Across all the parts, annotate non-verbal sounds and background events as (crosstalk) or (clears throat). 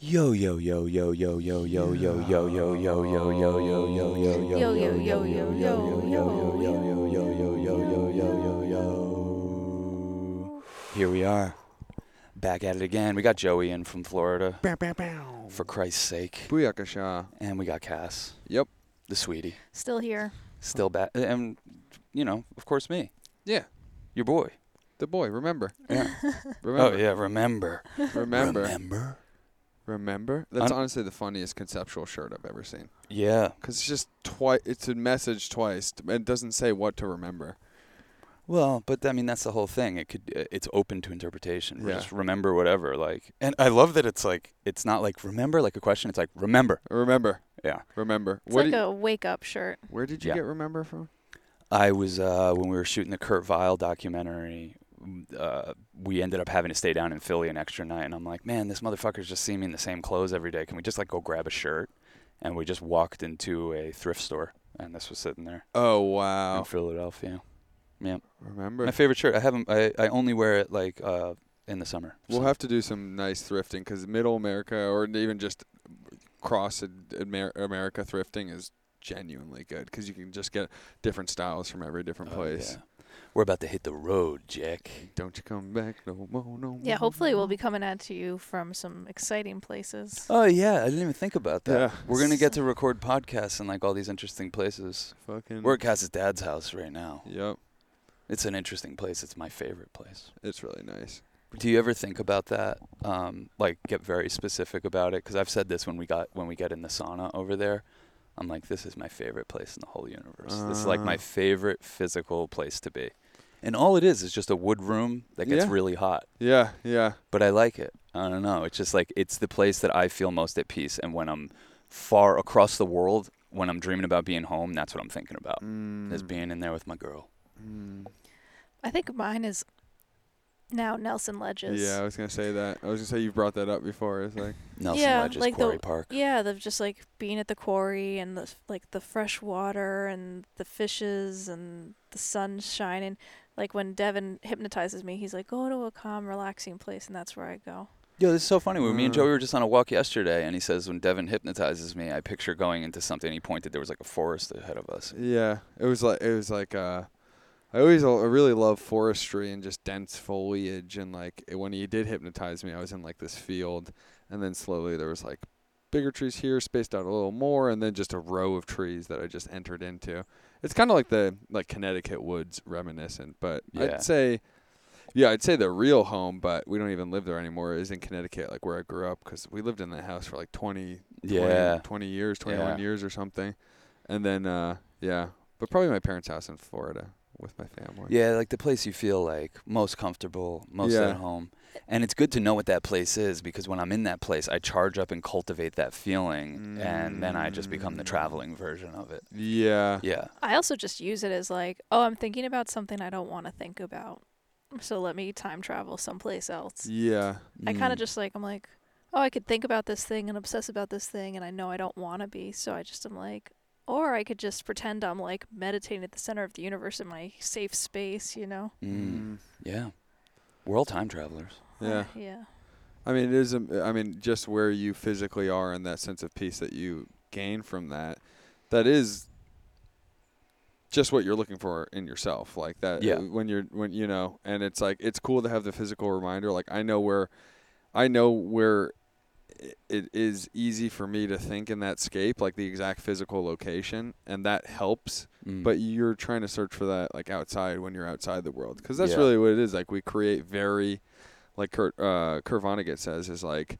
Yo yo yo yo yo yo yo yo yo yo yo yo yo yo yo yo yo Yo, yo, yo, yo, yo, yo, yo yo yo yo yo yo yo. Yo yo yo Here we are, back at it again. We got Joey in from Florida, for Christ's sake, Booyakasha. and we got Cass, Yep. the sweetie, Still here. still back, and you know, of course, me, Yeah. your boy. The boy. Remember. Yeah. Remember. Oh yeah, remember, Remember. remember. Remember. That's Un- honestly the funniest conceptual shirt I've ever seen. Yeah. Because it's just twice. It's a message twice. It doesn't say what to remember. Well, but I mean that's the whole thing. It could uh, it's open to interpretation. Yeah. Just remember whatever like. And I love that it's like it's not like remember like a question. It's like remember. Remember. Yeah. Remember. It's Where like did, a wake up shirt. where did you Yeah. get remember from? I was uh when we were shooting the Kurt Vile documentary uh, we ended up having to stay down in Philly an extra night, and I'm like, man, this motherfucker's just seeing me in the same clothes every day. Can we just like go grab a shirt? And we just walked into a thrift store, and this was sitting there Oh in wow. Philadelphia. Yeah, remember. My favorite shirt. I haven't. I, I only wear it like uh, in the summer. We'll so- have to do some nice thrifting because Middle America or even just cross Amer- America thrifting is genuinely good because you can just get different styles from every different Oh, place. yeah. We're about to hit the road, Jack. Don't you come back no more, no more. Yeah, hopefully we'll be coming at to you from some exciting places. Oh yeah, I didn't even think about that. Yeah. We're gonna get to record podcasts in like all these interesting places. fucking. We're at Cass's dad's house right now. Yep, It's an interesting place. It's my favorite place. it's really nice. Do you ever think about that? Um, like get very specific about it? Because I've said this when we got when we get in the sauna over there. I'm like, this is my favorite place in the whole universe. this is like my Uh. favorite physical place to be. And all it is is just a wood room that gets Yeah. really hot. Yeah, yeah, but I like it. I don't know. It's just like it's the place that I feel most at peace. And when I'm far across the world, when I'm dreaming about being home, that's what I'm thinking about. mm, Is being in there with my girl. mm. I think mine is now Nelson Ledges. Yeah, I was gonna say that. I was gonna say you brought that up before. It's like, Nelson Yeah, Ledges like the- Quarry Park. Yeah, the just like being at the quarry and the like the fresh water and the fishes and the sun shining. Like when Devin hypnotizes me, he's like, "Go to a calm, relaxing place," and that's where I go. Yo, this is so funny. When me and Uh. Joey were just on a walk yesterday, and he says when Devin hypnotizes me, I picture going into something. He pointed there was like a forest ahead of us. yeah, it was like it was like uh, I always I really love forestry and just dense foliage and like it- when he did hypnotize me, I was in like this field, and then slowly there was like bigger trees here, spaced out a little more, and then just a row of trees that I just entered into. It's kind of like the like Connecticut woods reminiscent, but Yeah. I'd say. Yeah, I'd say the real home, but we don't even live there anymore, is in Connecticut, like where I grew up, because we lived in that house for like 20, 20, Yeah. 20 years, 21 Yeah. years or something. And then, uh, yeah, but probably my parents' house in Florida with my family. Yeah, like the place you feel like most comfortable, most Yeah. at home. And it's good to know what that place is because when I'm in that place, I charge up and cultivate that feeling, and then I just become the Mm. traveling version of it. Yeah. Yeah. I also just use it as like, oh, I'm thinking about something I don't want to think about, so let me time travel someplace else. Yeah. I kind Mm. of just like I'm like, oh, I could think about this thing and obsess about this thing, and I know I don't want to be, so I just am like, or I could just pretend I'm like meditating at the center of the universe in my safe space, you know? Mm. Yeah. We're all time travelers. Yeah. (laughs) yeah. I mean, it is. I mean, just where you physically are and that sense of peace that you gain from that, that is just what you're looking for in yourself. Like that. Yeah. When you're when you know, and it's like it's cool to have the physical reminder. Like I know where, I know where. It is easy for me to think in that scape, like the exact physical location, and that helps. Mm. But you're trying to search for that like outside when you're outside the world, because that's Yeah. really what it is. Like we create very, like Kurt uh, Kurt Vonnegut says, is like,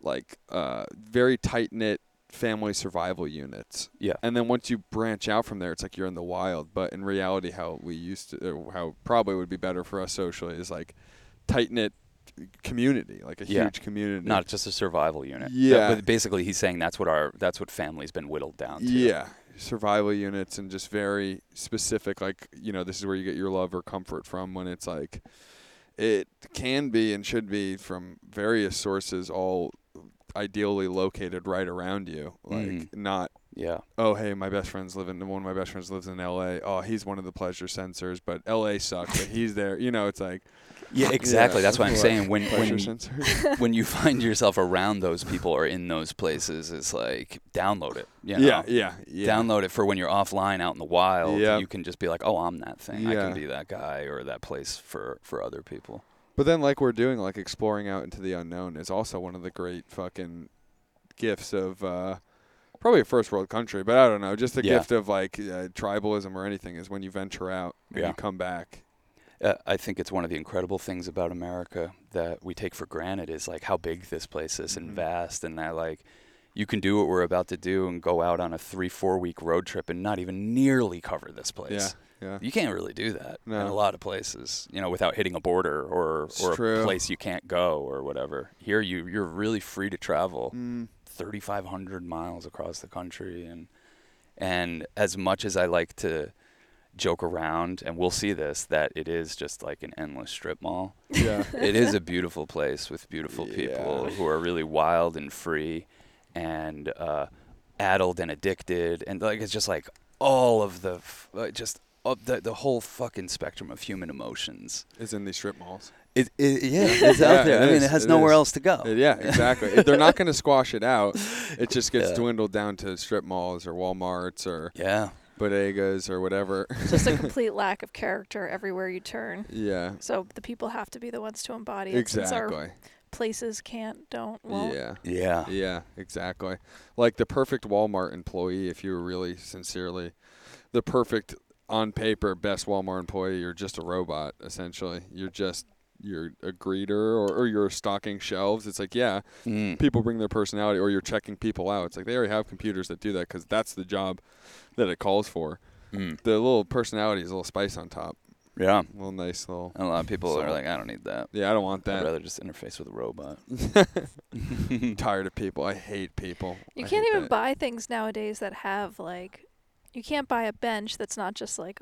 like uh, very tight knit family survival units. Yeah. And then once you branch out from there, it's like you're in the wild. But in reality, how we used to, how probably would be better for us socially, is like tight knit community, like a Yeah. huge community. not just a survival unit. Yeah. But basically, he's saying that's what our that's what family's been whittled down to. Yeah, survival units and just very specific. Like you know, this is where you get your love or comfort from. When it's like, it can be and should be from various sources, all ideally located right around you. Like Mhm. not. Yeah. Oh hey, my best friend's living. One of my best friends lives in L.A. Oh, he's one of the pleasure sensors, but L.A. sucks. but he's there. You know, it's like (laughs) Yeah, exactly. Yeah, That's what I'm saying. When when (laughs) when you find yourself around those people or in those places, it's like download it. You know? yeah, yeah, yeah. Download it for when you're offline out in the wild. Yep. You can just be like, oh, I'm that thing. Yeah. I can be that guy or that place for for other people. But then, like we're doing, like exploring out into the unknown is also one of the great fucking gifts of uh, probably a first world country. But I don't know, just the Yeah. gift of like uh, tribalism or anything is when you venture out and Yeah. you come back. Uh, I think it's one of the incredible things about America that we take for granted is like how big this place is Mhm. and vast, and that like you can do what we're about to do and go out on a three four week road trip and not even nearly cover this place. Yeah, yeah. You can't really do that in a lot of places, you know, without hitting a border or It's or true. a place you can't go or whatever. Here, you you're really free to travel Mm, 3,500 miles across the country, and and as much as I like to joke around, and we'll see this that it is just like an endless strip mall. yeah. (laughs) it is a beautiful place with beautiful people who are really wild and free, and uh, addled and addicted, and like it's just like all of the f- uh, just. Uh, the the whole fucking spectrum of human emotions. Is in these strip malls. It, it yeah, (laughs) it's Yeah, out there. it I mean, is, it has nowhere is. else to go. Yeah, exactly. If They're not going to squash it out. It just gets (laughs) Yeah. dwindled down to strip malls or WalMarts or Yeah, bodegas or whatever. Just a (laughs) complete lack of character everywhere you turn. yeah, So the people have to be the ones to embody it. Exactly. places can't, don't, won't. Yeah. yeah, Yeah, exactly. Like the perfect Walmart employee, if you were really sincerely the perfect on paper best Walmart employee, you're just a robot essentially. You're just you're a greeter or, or you're stocking shelves. It's like, yeah, Mm. people bring their personality or you're checking people out. It's like they already have computers that do that because that's the job that it calls for. Mm. The little personality is a little spice on top. Yeah. A little nice little. And a lot of people So- are like, I don't need that. Yeah, I don't want that. I'd rather just interface with a robot. I'm (laughs) (laughs) tired of people. I hate people. You I can't even that. buy things nowadays that have like, you can't buy a bench that's not just like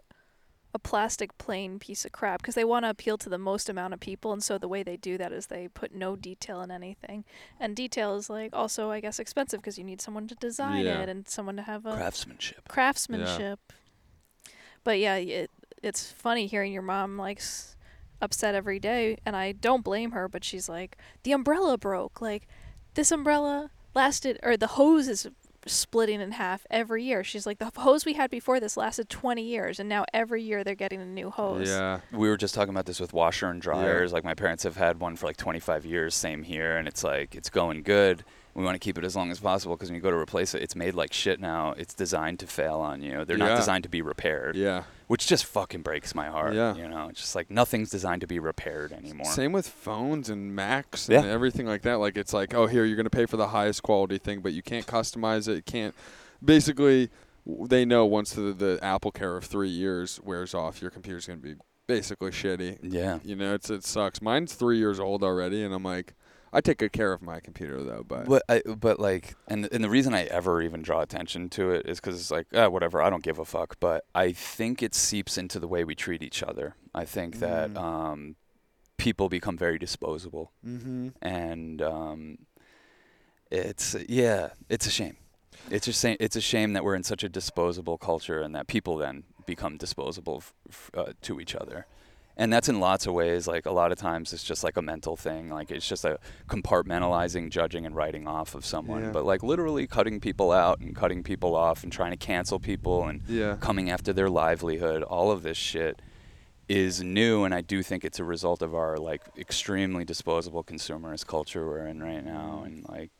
a plastic plain piece of crap because they want to appeal to the most amount of people, and so the way they do that is they put no detail in anything, and detail is like also I guess expensive because you need someone to design Yeah. it and someone to have a Craftsmanship. craftsmanship. But yeah, it it's funny hearing your mom like s- upset every day, and I don't blame her. But she's like, the umbrella broke. Like this umbrella lasted, or the hose is splitting in half every year. She's like, the hose we had before this lasted 20 years, and now every year they're getting a new hose. Yeah. We were just talking about this with washer and dryers. Like my parents have had one for like 25 years, same here, and it's like it's going good. We want to keep it as long as possible because when you go to replace it, it's made like shit now. It's designed to fail on you. They're Yeah. not designed to be repaired, Yeah. which just fucking breaks my heart. Yeah. You know, it's just like nothing's designed to be repaired anymore. Same with phones and Macs and Yeah. everything like that. Like it's like, oh, here you're going to pay for the highest quality thing, but you can't customize it. You can't. Basically, they know once the, the Apple Care of three years wears off, your computer's going to be basically shitty. Yeah. You know, it's it sucks. Mine's three years old already, and I'm like, I take good care of my computer though. But, But I, but like, and and the reason I ever even draw attention to it is because it's like, ah, whatever, I don't give a fuck. But I think it seeps into the way we treat each other. I think that Mm. um, people become very disposable, mm-hmm. and um, it's yeah, it's a shame. It's a shame. It's a shame that we're in such a disposable culture, and that people then become disposable f- f- uh, to each other. And that's in lots of ways. Like a lot of times, it's just like a mental thing. Like it's just a compartmentalizing, mm-hmm. judging, and writing off of someone. Yeah. But like literally cutting people out and cutting people off and trying to cancel people and yeah, coming after their livelihood. All of this shit is new, and I do think it's a result of our like extremely disposable consumerist culture we're in right now. And like,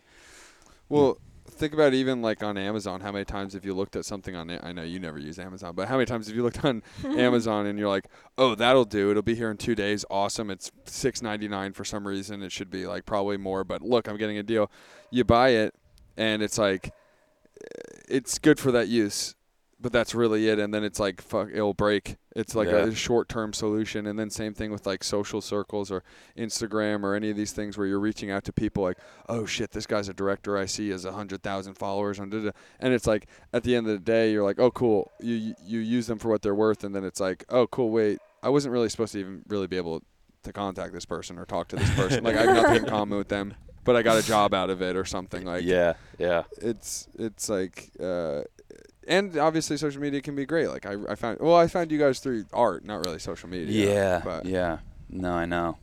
Well, think about even like on Amazon. How many times have you looked at something on? I know you never use Amazon, but how many times have you looked on (laughs) Amazon and you're like, "Oh, that'll do. It'll be here in two days. Awesome. It's six ninety nine for some reason. It should be like probably more, but look, I'm getting a deal." You buy it, and it's like, eh, it's good for that use, but that's really it. And then it's like, fuck, it'll break. It's like Yeah. a short term solution. And then same thing with like social circles or Instagram or any of these things where you're reaching out to people like, oh shit, this guy's a director I see has a hundred thousand followers on, and it's like at the end of the day, you're like, oh cool, you you- you use them for what they're worth, and then it's like, oh cool, wait, I wasn't really supposed to even really be able to contact this person or talk to this person, like I have nothing in (laughs) common with them, but I got a job out of it or something like. yeah, yeah, It's it's like. uh and obviously, social media can be great. Like I, I found, well, I found you guys through art, not really social media. yeah, but yeah. No, I know.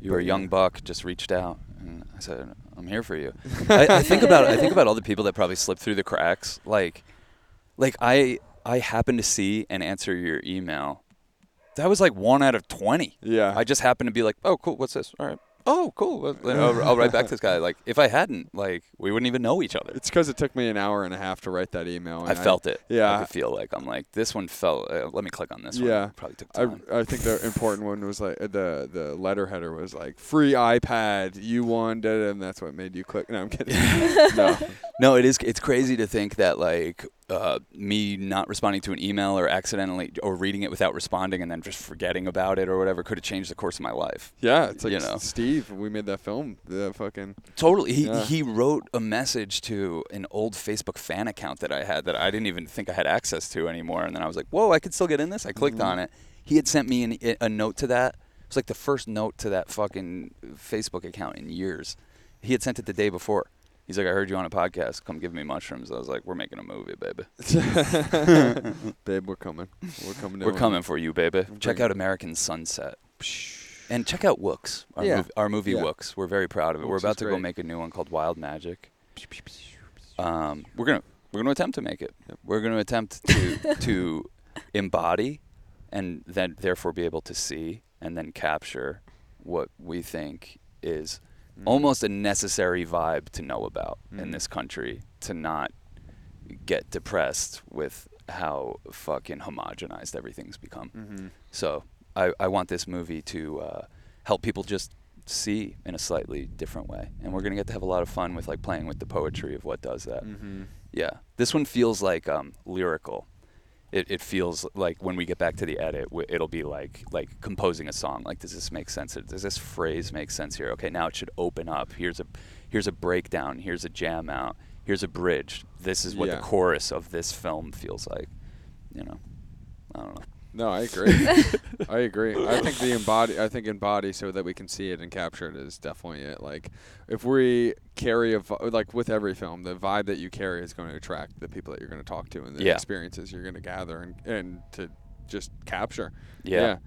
You were a young buck, just reached out, and I said, "I'm here for you." (laughs) I, I think about I think about all the people that probably slipped through the cracks. Like, like I I happened to see and answer your email. That was like one out of twenty. Yeah. I just happened to be like, "Oh, cool. What's this? All right. Oh, cool. Well, then I'll, I'll write back to this guy." Like, if I hadn't, like, we wouldn't even know each other. it's because it took me an hour and a half to write that email. I felt it. yeah. I could feel like I'm like this one felt. Uh, let me click on this Yeah. one. Probably took I, time. I think the important one was like the the letter header was like free iPad. You won, da, da, and that's what made you click. No, I'm kidding. (laughs) no, No, it is. It's crazy to think that like uh, me not responding to an email or accidentally or reading it without responding and then just forgetting about it or whatever could have changed the course of my life. yeah, it's like You know. Steve. We made that film. The fucking Totally. He Yeah. he wrote a message to an old Facebook fan account that I had that I didn't even think I had access to anymore. And then I was like, "Whoa, I could still get in this." I clicked Mhm. on it. He had sent me an, a note to that. It was like the first note to that fucking Facebook account in years. He had sent it the day before. He's like, "I heard you on a podcast. Come give me mushrooms." I was like, "We're making a movie, baby. (laughs) babe, we're coming. We're coming. We're coming for you, baby. Bring Check out American Sunset." And check out Wooks, our, Yeah. mov- our movie Yeah. Wooks. We're very proud of it. we're about to go make a new one called Wild Magic. Um, we're gonna we're gonna attempt to make it. Yep. We're gonna attempt to (laughs) to embody, and then therefore be able to see and then capture what we think is. Almost a necessary vibe to know about in Mm. this country to not get depressed with how fucking homogenized everything's become. Mhm. So I, I want this movie to uh, help people just see in a slightly different way, and we're gonna get to have a lot of fun with like playing with the poetry of what does that. Mhm. Yeah, this one feels like um, lyrical. It, it feels like when we get back to the edit, w- it'll be like like composing a song. Like, does this make sense? Does this phrase make sense here? Okay, now it should open up. Here's a here's a breakdown. Here's a jam out. Here's a bridge. This is what Yeah. the chorus of this film feels like. You know, I don't know. No, I agree. (laughs) I agree. I think the embody. I think embody so that we can see it and capture it is definitely it. Like, if we carry a vi- like with every film, the vibe that you carry is going to attract the people that you're going to talk to and the Yeah. experiences you're going to gather and and to just capture. Yeah.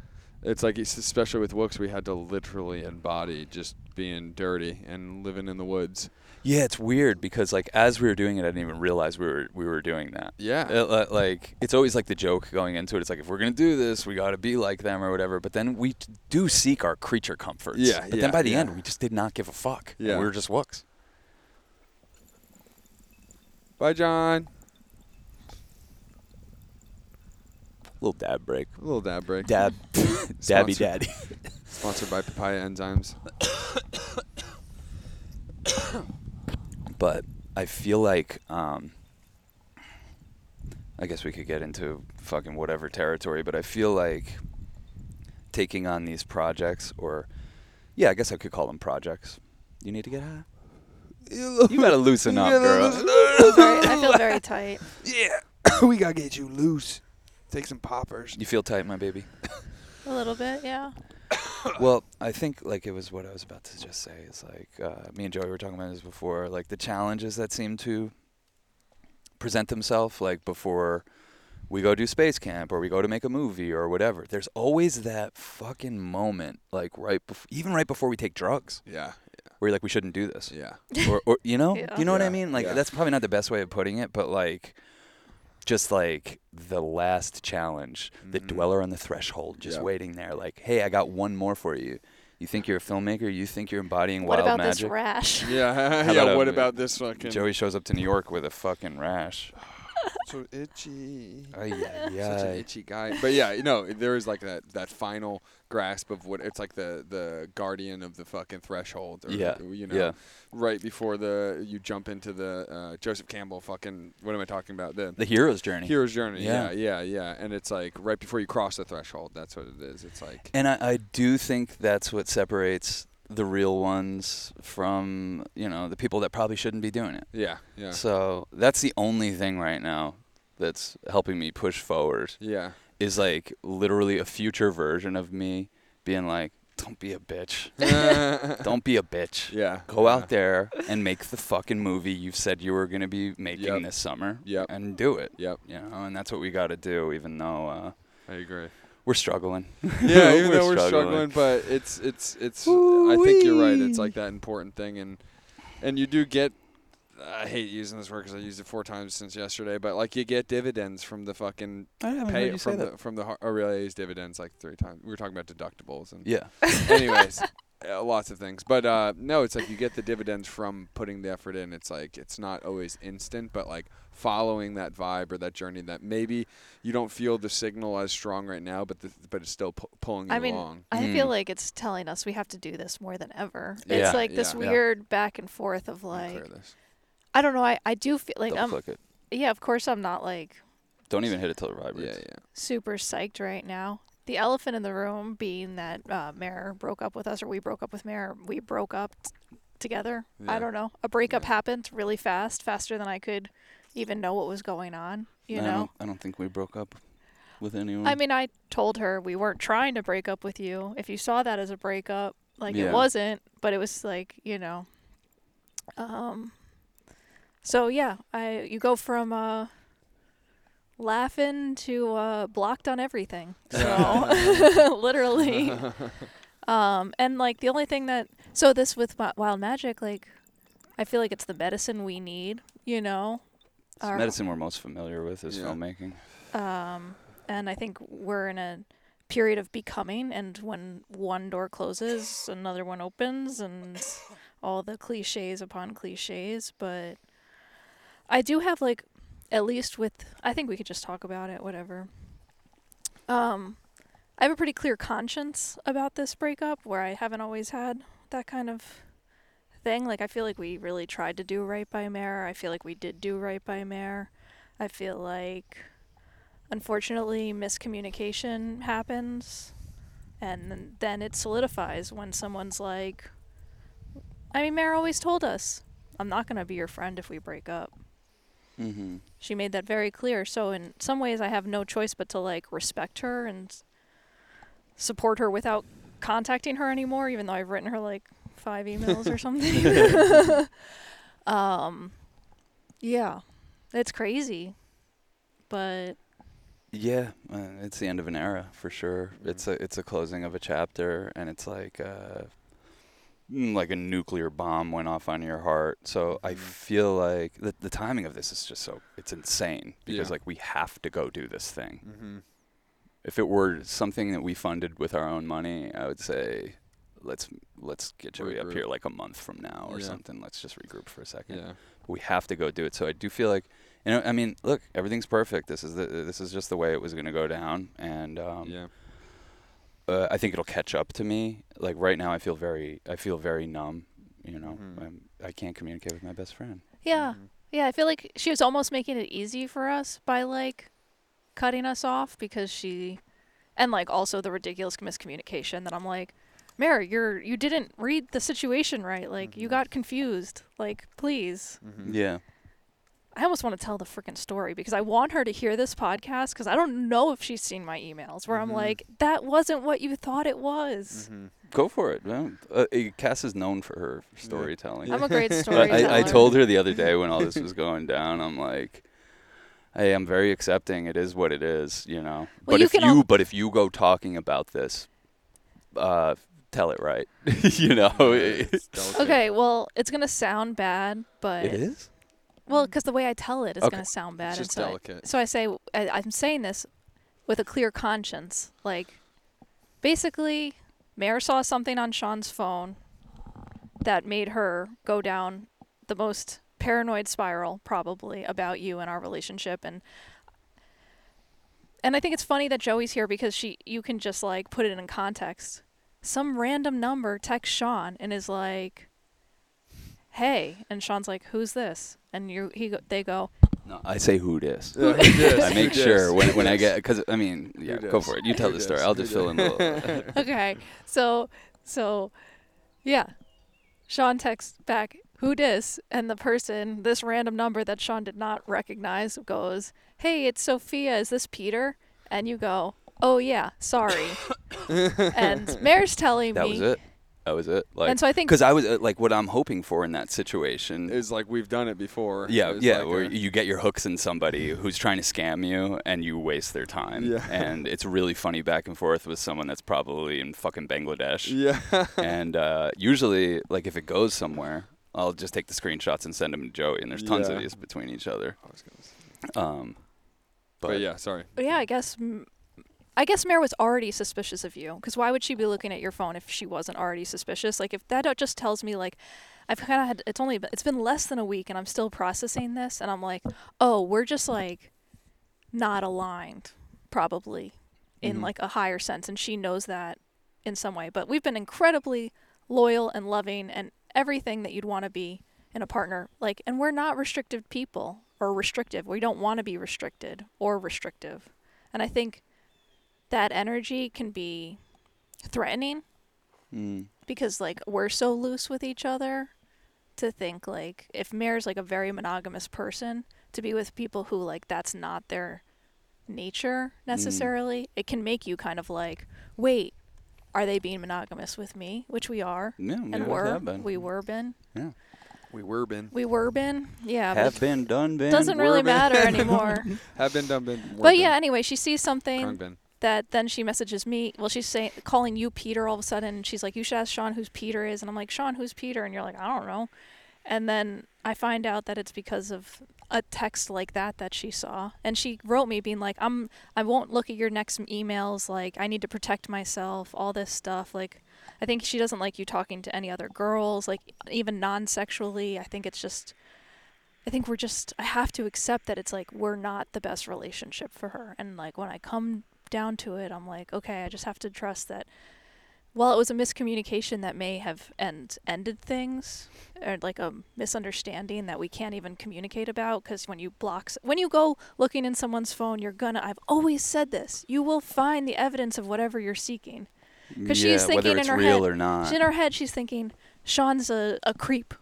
It's like it's especially with Wooks, we had to literally embody just being dirty and living in the woods. Yeah, it's weird because like as we were doing it, I didn't even realize we were we were doing that. Yeah. It, like it's always like the joke going into it. It's like if we're gonna do this, we got to be like them or whatever. But then we t- do seek our creature comforts. Yeah, But yeah, then by the yeah. end, we just did not give a fuck. Yeah. we were just wooks. Bye, John. Little dab break. A little dab break. Dab. (laughs) (laughs) Dabby Sponsored. daddy. (laughs) Sponsored by Papaya Enzymes. (coughs) (coughs) (coughs) but I feel like um, I guess we could get into fucking whatever territory, but I feel like taking on these projects, or yeah, I guess I could call them projects. You need to get high. (laughs) You gotta loosen up, girl. Very- I feel very tight. Yeah, (coughs) we gotta get you loose. Take some poppers. You feel tight, my baby. A little bit, yeah. (coughs) well, I think like it was what I was about to just say. Is like uh, me and Joey were talking about this before. Like the challenges that seem to present themselves, like before we go do space camp or we go to make a movie or whatever. There's always that fucking moment, like right, bef- even right before we take drugs, Yeah, where you're like, we shouldn't do this, yeah, or, or you know, (laughs) Yeah. you know what I mean? Like yeah. that's probably not the best way of putting it, but like. Just like the last challenge, the Mhm. dweller on the threshold, just Yeah. waiting there, like, hey, I got one more for you. You think you're a filmmaker? You think you're embodying What wild about this rash? yeah. (laughs) Yeah. about, what uh, about this fucking Joey shows up to New York with a fucking rash. So itchy? Ay, ay, Such an itchy guy. But yeah, you know, there is like that that final grasp of what it's like the the guardian of the fucking threshold. Or, Yeah, You know, yeah. right before the you jump into the uh, Joseph Campbell fucking. What am I talking about? The The hero's journey. hero's journey. Yeah. Yeah. yeah, yeah, And it's like right before you cross the threshold. That's what it is. It's like And I, I do think that's what separates the real ones from, you know, the people that probably shouldn't be doing it. yeah, yeah, So that's the only thing right now that's helping me push forward yeah. is like literally a future version of me being like, don't be a bitch. (laughs) Don't be a bitch. Yeah. Go yeah. out there and make the fucking movie you've said you were going to be making Yep. this summer. Yep. And do it. Yep. You know, and that's what we got to do, even though uh, I agree. We're struggling. yeah, (laughs) even though we're struggling, but it's it's it's. I think you're right. It's like that important thing, and and you do get. I hate using this word because I used it four times since yesterday, but like you get dividends from the fucking I haven't heard pay from that. the from the. har- really? I used dividends like three times. We were talking about deductibles and. Yeah. (laughs) Anyways, uh, lots of things, but uh, no, it's like you get the dividends from putting the effort in. It's like it's not always instant, but like following that vibe or that journey that maybe you don't feel the signal as strong right now, but the, but it's still pu- pulling you I mean, along. I feel Mm. like it's telling us we have to do this more than ever. Yeah, it's like this yeah. Yeah. weird back and forth of like. I don't know. I I do feel like Double I'm it. yeah. Of course, I'm not like Don't even hit it till it vibrates. Yeah, yeah. super psyched right now. The elephant in the room being that uh, Mare broke up with us, or we broke up with Mare. We broke up t- together. I don't know. A breakup Yeah. happened really fast, faster than I could even know what was going on. You I know. don't, I don't think we broke up with anyone. I mean, I told her we weren't trying to break up with you. If you saw that as a breakup, like Yeah. it wasn't, but it was like, you know. Um so yeah, I you go from uh laughing to uh blocked on everything. (laughs) So (laughs) literally. Um and like the only thing that so this with wild magic like I feel like it's the medicine we need, you know. It's our- medicine we're most familiar with is Yeah. filmmaking. um, and I think we're in a period of becoming, and when one door closes, another one opens, and all the cliches upon cliches. But I do have like, at least with, I think we could just talk about it, whatever. Um, I have a pretty clear conscience about this breakup, where I haven't always had that kind of thing. Like I feel like we really tried to do right by Mare. I feel like we did do right by Mare. I feel like unfortunately miscommunication happens and then- then it solidifies when someone's like I mean Mare always told us I'm not going to be your friend if we break up. Mm-hmm. She made that very clear. So in some ways I have no choice but to like respect her and support her without contacting her anymore even though I've written her like 5 emails or (laughs) something. (laughs) um yeah. It's crazy. But Yeah, uh, it's the end of an era for sure. It's Mhm. a it's a closing of a chapter, and it's like uh, mm, like a nuclear bomb went off on your heart. So I Mhm. feel like the the timing of this is just so it's insane because Yeah. like we have to go do this thing. Mm-hmm. If it were something that we funded with our own money, I would say let's let's get Joey up here like a month from now or Yeah. something. Let's just regroup for a second Yeah. we have to go do it. So I do feel like, you know, I mean, look, everything's perfect. This is the this is just the way it was going to go down, and um, yeah. uh, I think it'll catch up to me. Like right now, I feel very I feel very numb. You know, Mhm. I'm, I can't communicate with my best friend. yeah. Mhm. Yeah, I feel like she was almost making it easy for us by like cutting us off because she and like also the ridiculous miscommunication that I'm like, Mary, you're you didn't read the situation right. Like you Mhm. got confused. Like, please. Mhm. Yeah, I almost want to tell the freaking story because I want her to hear this podcast because I don't know if she's seen my emails where Mhm. I'm like, that wasn't what you thought it was. Mhm. go for it. Yeah. Uh, uh, Cass is known for her storytelling. I'm a great (laughs) storyteller. I, I told her the other day when all this was (laughs) going down, I'm like, hey, I'm very accepting. It is what it is, you know. Well, but you if you al- but if you go talking about this, uh, tell it right. (laughs) you know. (laughs) Okay, well, it's gonna sound bad, but it is. well, because the way I tell it is Okay. gonna sound bad. It's just and so I- delicate. so I say I, I'm saying this with a clear conscience. Like, basically, Mare saw something on Sean's phone that made her go down the most paranoid spiral probably about you and our relationship and and I think it's funny that Joey's here because she you can just like put it in context. Some random number texts Sean and is like, "Hey," and Sean's like, "Who's this?" And you he go, they go, No, I say who dis. Yeah, who dis? (laughs) I make Who sure when Who when I dis? get because I mean Who yeah go dis? for it you tell Who the story dis? I'll Who just fill in the little (laughs) (laughs) okay. So, so, yeah. Sean texts back, who dis? And the person, this random number that Sean did not recognize, goes, hey, it's Sophia. Is this Peter? And you go, oh, yeah, sorry. (coughs) and Mare's telling me. that me, was it That was it. Like, and so I think because I was uh, like, what I'm hoping for in that situation is like we've done it before. Yeah, It's yeah, like where a- you get your hooks in somebody who's trying to scam you and you waste their time. Yeah. (laughs) And it's really funny back and forth with someone that's probably in fucking Bangladesh. yeah. (laughs) And uh, usually, like, if it goes somewhere, I'll just take the screenshots and send them to Joey. And there's tons of Yeah. these between each other. I was gonna say. Um, but, But yeah, sorry. But yeah, I guess m- I guess Mare was already suspicious of you because why would she be looking at your phone if she wasn't already suspicious? Like if that just tells me like I've kind of had it's only been- it's been less than a week and I'm still processing this and I'm like, "Oh, we're just like not aligned probably in Mhm. like a higher sense and she knows that in some way. But we've been incredibly loyal and loving and everything that you'd want to be in a partner. Like and we're not restrictive people or restrictive. We don't want to be restricted or restrictive. And I think that energy can be threatening mm, because like we're so loose with each other to think like if Mare's like a very monogamous person to be with people who like that's not their nature necessarily, it can make you kind of like, wait, are they being monogamous with me? Which we are. yeah, And were. been. We were been. Yeah. We were been. We were been. Yeah. but have been, done, been. it doesn't really been. matter (laughs) anymore. Have been done been. were but been, yeah, anyway, she sees something been. That then she messages me. Well, she's saying calling you Peter all of a sudden. She's like, "You should ask Sean who's Peter is." And I'm like, "Sean, who's Peter?" And you're like, "I don't know." And then I find out that it's because of a text like that that she saw, and she wrote me being like, "I'm I won't look at your next emails. Like I need to protect myself. All this stuff. Like I think she doesn't like you talking to any other girls, like even non-sexually. I think it's just." I think we're just I have to accept that it's like we're not the best relationship for her. And like when I come down to it, I'm like, okay, I just have to trust that while it was a miscommunication that may have end ended things or like a misunderstanding that we can't even communicate about because when you block when you go looking in someone's phone you're gonna I've always said this you will find the evidence of whatever you're seeking 'Cause yeah, she's thinking in her real head- or not. She's in her head she's thinking Sean's a, a creep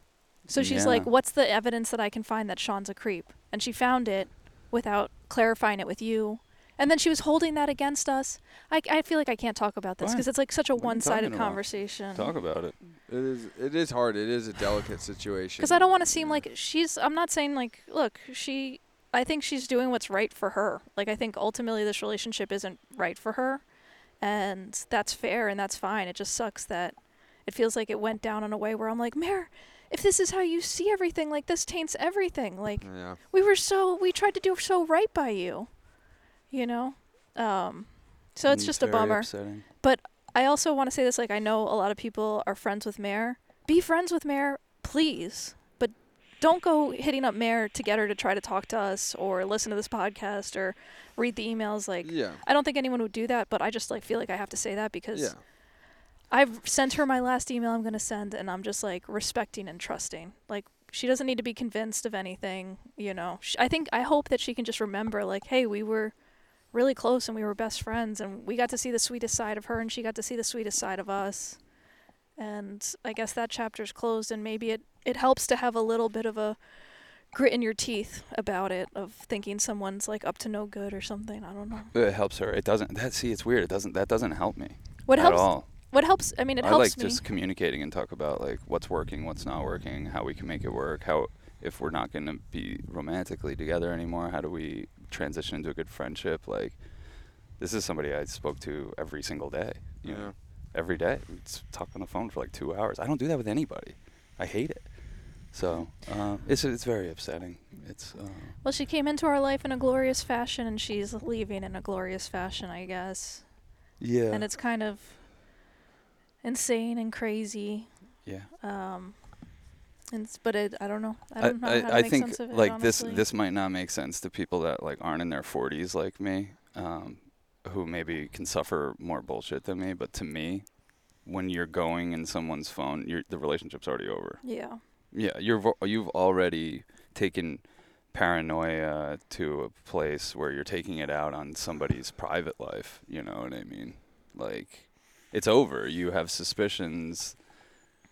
so she's Yeah. like what's the evidence that I can find that Sean's a creep and she found it without clarifying it with you and then she was holding that against us I, I feel like I can't talk about this because it's like such a What are you one-sided talking about? conversation Talk about it. It is. It is hard. It is a delicate situation. because I don't want to seem like she's. I'm not saying like, look, she. I think she's doing what's right for her. Like I think ultimately this relationship isn't right for her, and that's fair and that's fine. It just sucks that it feels like it went down in a way where I'm like, Mare, if this is how you see everything, like this taints everything. Like Yeah. we were so we tried to do so right by you, you know. Um, so it's Mm, just a bummer. upsetting. I also want to say this like I know a lot of people are friends with Mare. Be friends with Mare, please. But don't go hitting up Mare to get her to try to talk to us or listen to this podcast or read the emails like yeah. I don't think anyone would do that, but I just like feel like I have to say that because Yeah. I've sent her my last email I'm going to send and I'm just like respecting and trusting. Like she doesn't need to be convinced of anything, you know. Sh- I think I hope that she can just remember like hey, we were really close and we were best friends and we got to see the sweetest side of her and she got to see the sweetest side of us. And I guess that chapter's closed and maybe it it helps to have a little bit of a grit in your teeth about it of thinking someone's like up to no good or something. I don't know. It helps her. It doesn't. That see, it's weird. It doesn't. That doesn't help me What at helps all. what helps I mean it I helps like me. just communicating and talk about like what's working, what's not working, how we can make it work, how if we're not going to be romantically together anymore, how do we transition into a good friendship? Like this is somebody I spoke to every single day. You Yeah. know, every day. We s- talk on the phone for like two hours. I don't do that with anybody. I hate it. So uh, it's it's very upsetting. It's uh, Well, she came into our life in a glorious fashion, and she's leaving in a glorious fashion, I guess. yeah, And it's kind of insane and crazy. yeah. Um, and s- but it, I don't know. I don't know I, how to I make think sense of it. like this honestly. this might not make sense to people that like aren't in their 40s like me, um, who maybe can suffer more bullshit than me. But to me, when you're going in someone's phone, you're, the relationship's already over. Yeah. Yeah, you're vo- you've already taken paranoia to a place where you're taking it out on somebody's private life. You know what I mean? Like, it's over. You have suspicions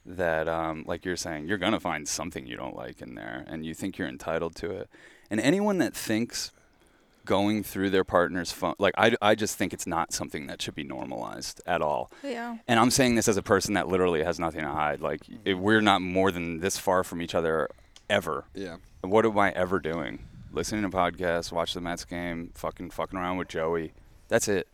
that, um, like you're saying, you're gonna find something you don't like in there, and you think you're entitled to it. And anyone that thinks going through their partner's phone. Like I, I just think it's not something that should be normalized at all. Yeah. And I'm saying this as a person that literally has nothing to hide. Like if we're not more than this far from each other ever. Yeah. What am I ever doing? Listening to podcasts, watch the Mets game, fucking fucking around with Joey. That's it.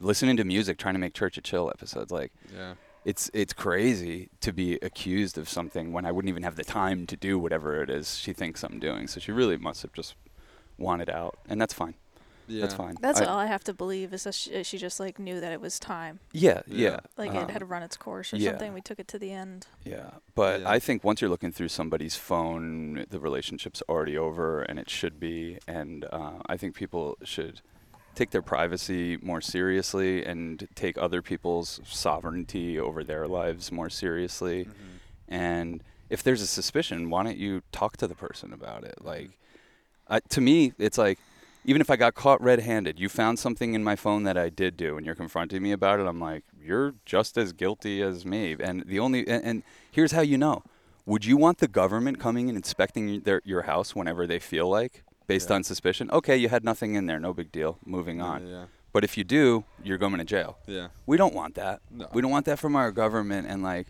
Listening to music, trying to make Church of Chill episodes. Like Yeah. It's it's crazy to be accused of something when I wouldn't even have the time to do whatever it is she thinks I'm doing. So she really must have just wanted out, and that's fine. Yeah. That's fine. That's I- all I have to believe is that she, she just like knew that it was time. Yeah, Yeah. yeah. Like um, it had run its course or yeah. something. We took it to the end. Yeah, but Yeah. I think once you're looking through somebody's phone, the relationship's already over, and it should be. And uh, I think people should take their privacy more seriously and take other people's sovereignty over their lives more seriously. Mm-hmm. And if there's a suspicion, why don't you talk to the person about it? Like, I, to me, it's like even if I got caught red-handed, you found something in my phone that I did do, and you're confronting me about it. I'm like, you're just as guilty as me. And the only and, and here's how you know: Would you want the government coming and inspecting their your house whenever they feel like, based Yeah. on suspicion? Okay, you had nothing in there, no big deal. Moving Yeah. on. Yeah. But if you do, you're going to jail. Yeah. We don't want that. No. We don't want that from our government and like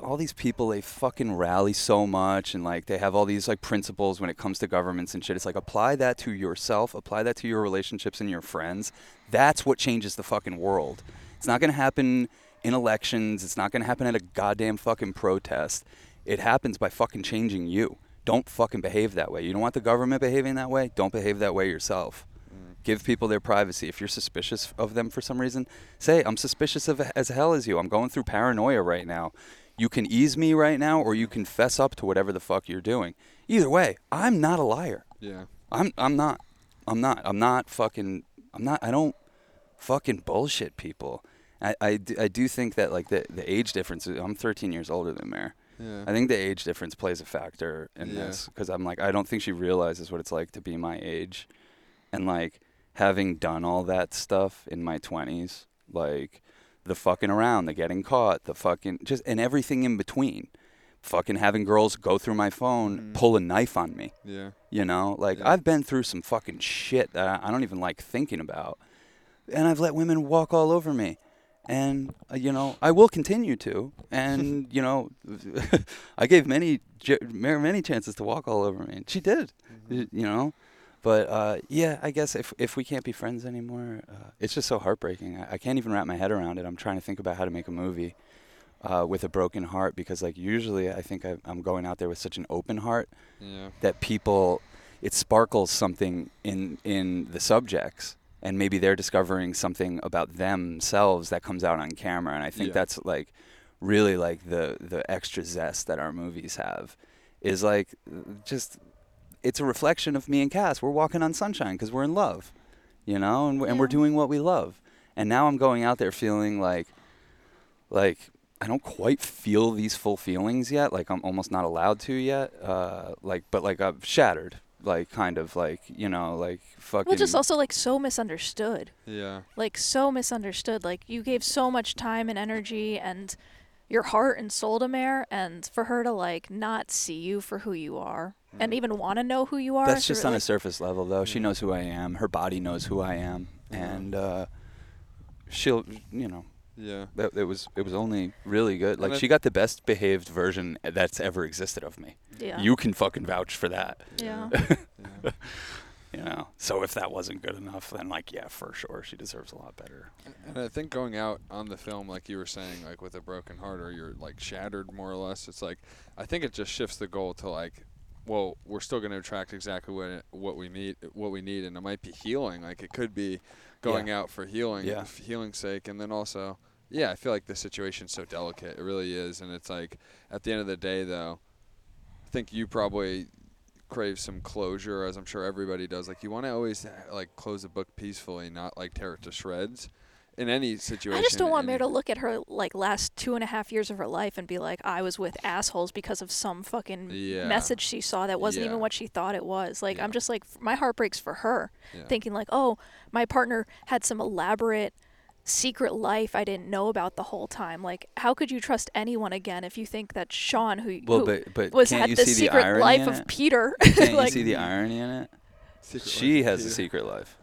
all these people they fucking rally so much and like they have all these like principles when it comes to governments and shit. It's like apply that to yourself, apply that to your relationships and your friends. That's what changes the fucking world. It's not going to happen in elections. It's not going to happen at a goddamn fucking protest. It happens by fucking changing you. Don't fucking behave that way. You don't want the government behaving that way? Don't behave that way yourself mm. give people their privacy. If you're suspicious of them for some reason, say, I'm suspicious of as hell as you. I'm going through paranoia right now. You can ease me right now, or you can fess up to whatever the fuck you're doing. Either way, I'm not a liar. Yeah. I'm I'm not. I'm not. I'm not fucking. I'm not. I don't fucking bullshit people. I, I, do, I do think that like the the age difference. I'm 13 years older than Mare. Yeah. I think the age difference plays a factor in Yeah. this because I'm like I don't think she realizes what it's like to be my age, and like having done all that stuff in my 20s, like the fucking around, the getting caught, the fucking just and everything in between, fucking having girls go through my phone, Mhm. pull a knife on me, Yeah. you know, like Yeah. I've been through some fucking shit that I I don't even like thinking about, and I've let women walk all over me. And uh, you know, I will continue to. And (laughs) you know, (laughs) I gave many many chances to walk all over me, and she did. y- You know, but uh, yeah, I guess if if we can't be friends anymore, uh, it's just so heartbreaking. I, I can't even wrap my head around it. I'm trying to think about how to make a movie uh, with a broken heart because, like, usually I think I, I'm going out there with such an open heart Yeah. that people it sparkles something in in the subjects and maybe they're discovering something about themselves that comes out on camera and i think Yeah. that's like really like the the extra zest that our movies have is like just it's a reflection of me and cass we're walking on sunshine because we're in love you know and, and we're doing what we love and now i'm going out there feeling like like I don't quite feel these full feelings yet. Like I'm almost not allowed to yet. Uh, like, but like I'm shattered. Like kind of like you know like fucking. Well, just also like so misunderstood. Yeah. Like so misunderstood. Like you gave so much time and energy and your heart and soul to Mare, and for her to like not see you for who you are and Mhm. even want to know who you are. That's through, just on a surface level, though. She knows who I am. Her body knows who I am, and uh, she'll you know Yeah. that it was it was only really good. Like she got the best behaved version that's ever existed of me. Yeah. You can fucking vouch for that. Yeah. yeah. (laughs) You know. So if that wasn't good enough, then like yeah, for sure, she deserves a lot better. And I think going out on the film, like you were saying, like with a broken heart or you're like shattered more or less, it's like I think it just shifts the goal to like, well, we're still going to attract exactly what what we need, what we need, and it might be healing. Like it could be going out for healing, Yeah. f- healing's sake, and then also, yeah, I feel like the situation's so delicate. It really is, and it's like at the end of the day, though, I think you probably crave some closure, as I'm sure everybody does. Like you want to always like close a book peacefully, not like tear it to shreds. In any situation, I just don't want Mare to look at her like last two and a half years of her life and be like, I was with assholes because of some fucking Yeah. message she saw that wasn't Yeah. even what she thought it was. Like, I'm just like, my heart breaks for her, Yeah. thinking like, oh, my partner had some elaborate secret life I didn't know about the whole time. Like, how could you trust anyone again if you think that Sean, who, Well, who but but was had you the see the secret irony life of? Peter, (laughs) Can't like, you see the irony in it? Secret She life of has a secret life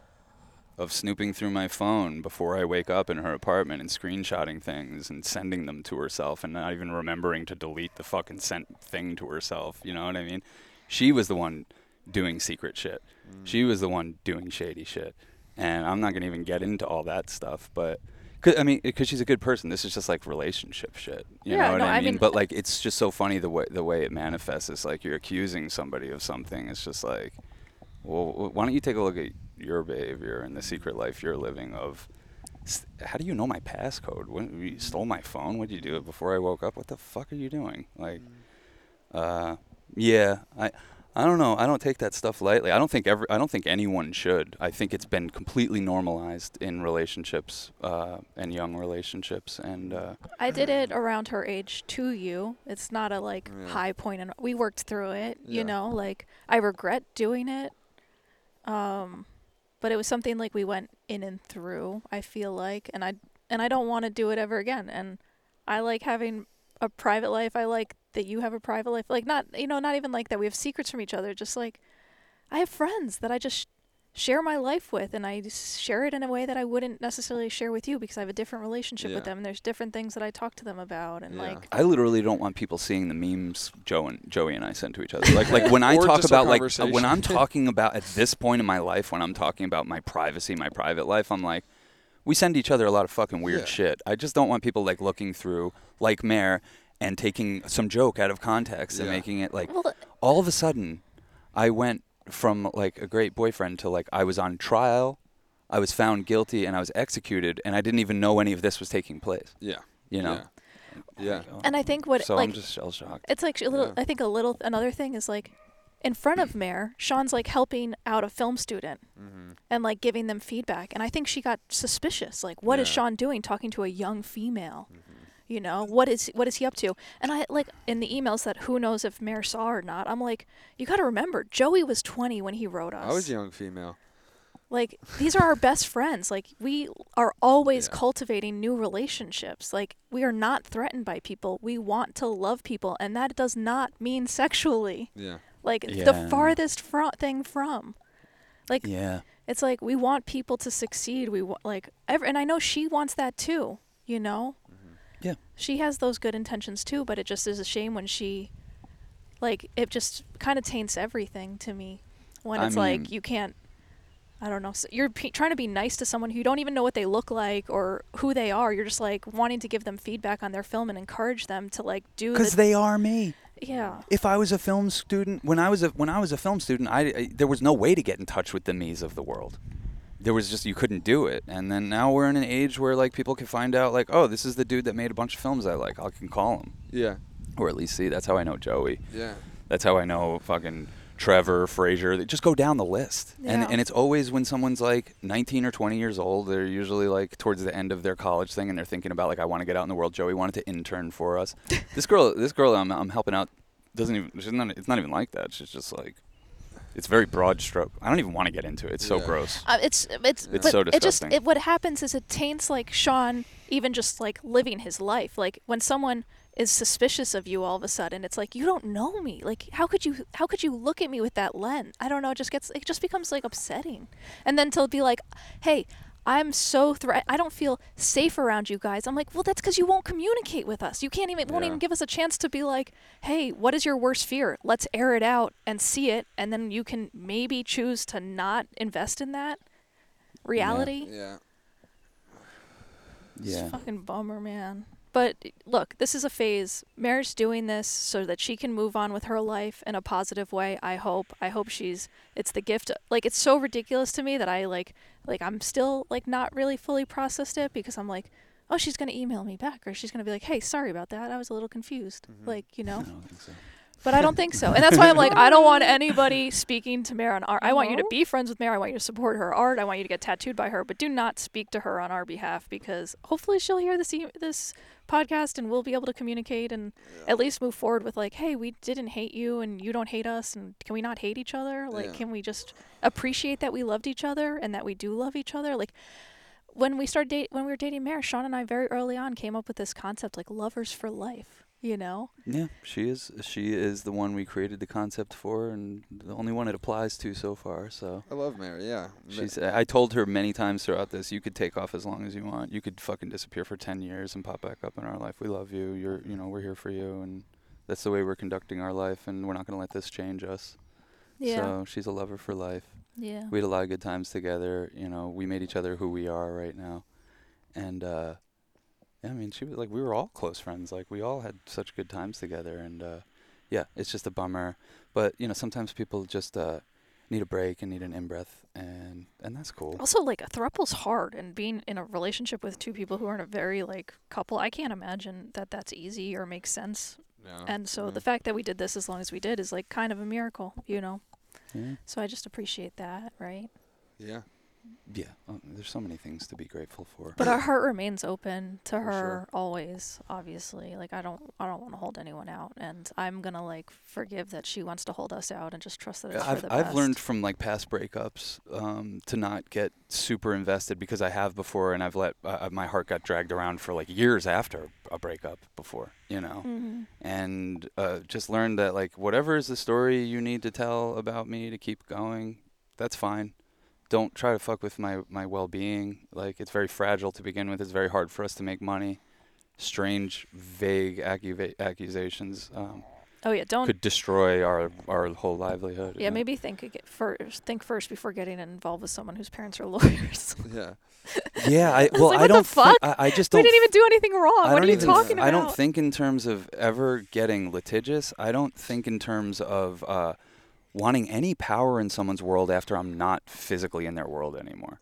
of snooping through my phone before I wake up in her apartment and screenshotting things and sending them to herself and not even remembering to delete the fucking sent thing to herself. You know what I mean? She was the one doing secret shit. Mm. She was the one doing shady shit. And I'm not going to even get into all that stuff, but. Cause, I mean, because she's a good person. This is just like relationship shit. You Yeah, know what no, I I mean? mean- But like, it's just so funny the way the way it manifests. It's like you're accusing somebody of something. It's just like, well, why don't you take a look at your behavior and the secret life you're living of? How do you know my passcode? When you stole my phone? What did you do it before I woke up? What the fuck are you doing? Like, uh, yeah, I, I don't know. I don't take that stuff lightly. I don't think every, I don't think anyone should. I think it's been completely normalized in relationships uh, and young relationships, and uh, I did it around her age to you. It's not a like Yeah. high point and we worked through it, you know, like I regret doing it. Um but it was something like we went in and through, I feel like, and I and I don't want to do it ever again. And I like having a private life. I like that you have a private life. Like not, you know, not even like that we have secrets from each other, just like I have friends that I just share my life with and I share it in a way that I wouldn't necessarily share with you because I have a different relationship with them and there's different things that I talk to them about and Yeah. like I literally don't want people seeing the memes Joe and Joey and I send to each other. Like like (laughs) when I talk about like uh, when. I'm (laughs) talking about at this point in my life when I'm talking about my privacy, my private life, I'm like we send each other a lot of fucking weird Yeah. shit. I just don't want people like looking through like Mare and taking some joke out of context and Yeah. making it like well all of a sudden I went from like a great boyfriend to like I was on trial, I was found guilty and I was executed and I didn't even know any of this was taking place, Yeah. you know. Yeah. and I think what so like I'm just shell shocked. It's like a little. Yeah. I think a little. Another thing is like, in front of Mare, Sean's like helping out a film student Mm-hmm. and like giving them feedback, and I think she got suspicious. Like, what is Yeah. Sean doing talking to a young female? You know, what is what is he up to? And I like in the emails that who knows if Mare saw or not. I'm like, you got to remember, Joey was 20 when he wrote us. I was a young female. Like these are our best friends. Like we are always Yeah. cultivating new relationships. Like we are not threatened by people. We want to love people and that does not mean sexually. Yeah. Like the farthest fro- thing from. Like yeah. it's like we want people to succeed. We want like ever and I know she wants that too, you know? Yeah. She has those good intentions too, but it just is a shame when she like it just kind of taints everything to me when I it's like you can't I don't know. you're p- trying to be nice to someone who you don't even know what they look like or who they are. You're just like wanting to give them feedback on their film and encourage them to like do Because the they are me. yeah. If I was a film student, when I was a when I was a film student, I, I there was no way to get in touch with the me's of the world. There was just you couldn't do it. And then now we're in an age where like people can find out like, oh, this is the dude that made a bunch of films I like. I can call him Yeah. or at least see. That's how I know Joey. Yeah. That's how I know fucking Trevor, Frazier. They just go down the list. yeah. And and it's always when someone's like 19 or 20 years old, they're usually like towards the end of their college thing and they're thinking about like I want to get out in the world. Joey wanted to intern for us. (laughs) this girl this girl I'm I'm helping out doesn't even she's not it's not even like that. She's just like it's very broad stroke. I don't even want to get into it. It's so Yeah. gross. Uh, it's it's It's but so it just disgusting. it, what happens is it taints like Sean even just like living his life. Like when someone is suspicious of you all of a sudden, it's like you don't know me. Like how could you how could you look at me with that lens? I don't know. It just gets it just becomes like upsetting. And then to be like, hey. I'm so threat. I don't feel safe around you guys. I'm like, well, that's because you won't communicate with us. You can't even won't Yeah. even give us a chance to be like, hey, what is your worst fear? Let's air it out and see it, and then you can maybe choose to not invest in that reality. Yeah. Yeah. It's fucking bummer, man. But look, this is a phase. Mary's doing this so that she can move on with her life in a positive way. I hope. I hope she's. It's the gift. Like it's so ridiculous to me that I like. Like I'm still like not really fully processed it because I'm like, oh, she's gonna email me back or she's gonna be like, hey, sorry about that. I was a little confused. Mm-hmm. Like you know. I don't think so. But I don't think so. And that's why I'm like, I don't want anybody speaking to Mare on art. I want you to be friends with Mare. I want you to support her art. I want you to get tattooed by her. But do not speak to her on our behalf because hopefully she'll hear this e- this podcast and we'll be able to communicate and at least move forward with like, hey, we didn't hate you and you don't hate us and can we not hate each other? Like, Yeah. can we just appreciate that we loved each other and that we do love each other? Like. When we started date, when we were dating Mare, Sean and I very early on came up with this concept like lovers for life. You know? Yeah, she is. She is the one we created the concept for, and the only one it applies to so far. So I love Mary. Yeah. she's. I told her many times throughout this, you could take off as long as you want. You could fucking disappear for ten years and pop back up in our life. We love you. You're. You know, we're here for you, and that's the way we're conducting our life, and we're not gonna let this change us. Yeah. So she's a lover for life. yeah. We had a lot of good times together. You know, we made each other who we are right now, and uh, yeah, I mean, she was like we were all close friends. Like we all had such good times together, and uh, yeah, it's just a bummer. But you know, sometimes people just uh, need a break and need an in breath, and and that's cool. Also, like a throuple's hard, and being in a relationship with two people who aren't a very like couple, I can't imagine that that's easy or makes sense. No. And so no. the fact that we did this as long as we did is like kind of a miracle, you know. Yeah, So I just appreciate that, right? Yeah. Yeah. Um, there's so many things to be grateful for. But our heart remains open to For her sure. always, obviously. Like I don't I don't want to hold anyone out and I'm going to like forgive that she wants to hold us out and just trust that it's I've for the I've best. learned from like past breakups um, to not get super invested because I have before, and I've let uh, my heart got dragged around for like years after a breakup before, you know, Mhm. and uh, just learned that like whatever is the story you need to tell about me to keep going, that's fine. Don't try to fuck with my my well being. Like it's very fragile to begin with. It's very hard for us to make money. Strange, vague accuva- accusations. Um, Oh yeah, don't could destroy our our whole livelihood. Yeah, maybe think ag- first think first before getting involved with someone whose parents are (laughs) lawyers. Yeah. (laughs) Yeah, I was well, like, I don't. thi- fuck? I, I just don't. didn't even do anything wrong. I what don't are you even, talking about? I don't think in terms of ever getting litigious. I don't think in terms of uh, wanting any power in someone's world after I'm not physically in their world anymore.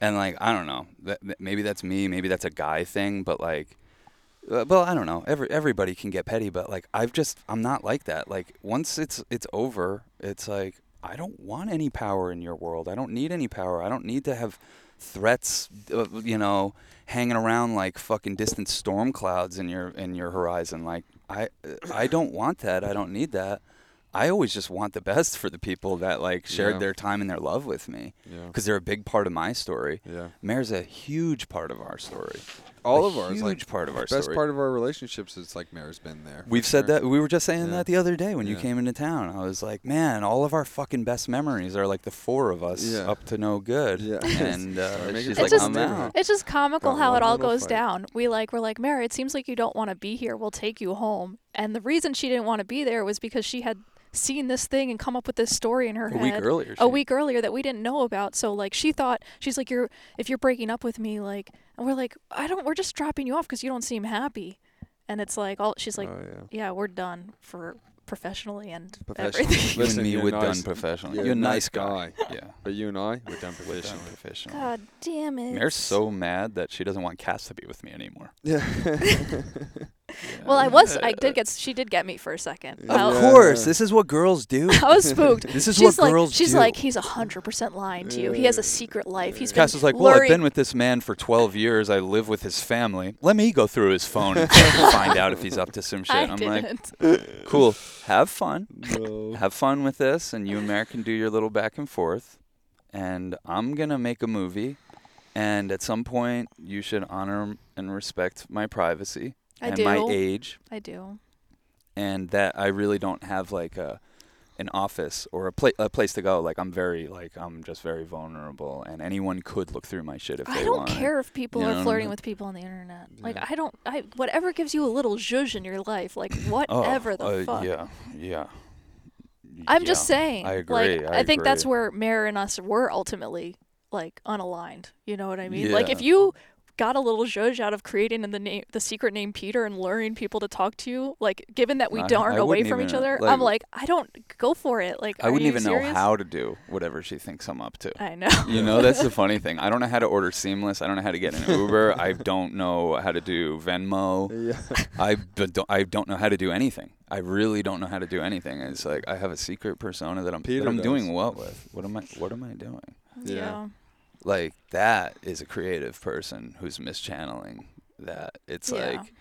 And like, I don't know. That, maybe that's me. Maybe that's a guy thing. But like, uh, well, I don't know. Every everybody can get petty, but like, I've just I'm not like that. Like, once it's it's over, it's like I don't want any power in your world. I don't need any power. I don't need to have threats, uh, you know, hanging around like fucking distant storm clouds in your in your horizon. Like I I don't want that. I don't need that. I always just want the best for the people that like shared Yeah. their time and their love with me Yeah. because they're a big part of my story. Yeah. Mare's a huge part of our story. All A of ours. huge Like, part of our best story. part of our relationships is like Mare's been there. We've said sure. that. We were just saying Yeah. that the other day when you came into town. I was like, man, all of our fucking best memories are like the four of us Yeah. up to no good. Yeah. (laughs) And uh, she's it like, just- I'm out. It's just comical Got how it all goes fight. down. We like we're like, Mary, it seems like you don't want to be here. We'll take you home. And the reason she didn't want to be there was because she had seen this thing and come up with this story in her A head week earlier. a she- week earlier that we didn't know about. So like she thought she's like you're if you're breaking up with me like and we're like I don't we're just dropping you off because you don't seem happy. And it's like all she's like oh, yeah. yeah we're done for professionally and Professionally. everything. You (laughs) Listen, and me you're would nice- done professionally. you're You're a a nice nice guy. guy. (laughs) Yeah. But you and I, we're done We're done professionally. professionally. God damn it. Mare's so mad that she doesn't want Cass to be with me anymore. Yeah. (laughs) well, I was I did (laughs) get she did get me for a second. Yeah. I Of was- course, this is what girls do. (laughs) I was spooked. (laughs) This is she's what like, girls she's do. like, he's a hundred percent lying to you. He has a secret life. He's Cass been was like, "Well, I've luring- been with this man for 12 years. I live with his family. Let me go through his phone and find out if he's up to some shit." I I'm like, didn't. "Cool. Have fun. no. Have fun with this, and you and Mary can do your little back and forth. And I'm gonna make a movie, and at some point, you should honor and respect my privacy I and do. my age, I do. and that I really don't have like a an office or a, pla- a place to go. Like I'm very like I'm just very vulnerable, and anyone could look through my shit if. I they don't want. care if people You know are what I flirting mean? with people on the internet. Like I don't. I whatever gives you a little zhuzh in your life. Like (coughs) Oh, whatever the uh, fuck. Yeah, yeah. I'm just Yeah. saying. I agree. Like I think that's agree. where Mare and us were ultimately like unaligned. You know what I mean? Like if Yeah. you got a little zhuzh out of creating the name, the secret name Peter, and luring people to talk to you, like given that we I- aren't I away wouldn't from each other, like- I'm like, I don't go for it. Like I wouldn't even serious? know how to do whatever she thinks I'm up to. I know. You know, that's the (laughs) funny thing. I don't know how to order Seamless. I don't know how to get an (laughs) Uber. I don't know how to do Venmo. Yeah. (laughs) I b- don't. I don't know how to do anything. I really don't know how to do anything. It's like I have a secret persona that I'm Peter that I'm does. doing what with. What am I? What am I doing? Yeah. yeah. Like that is a creative person who's mischanneling that. It's Yeah. like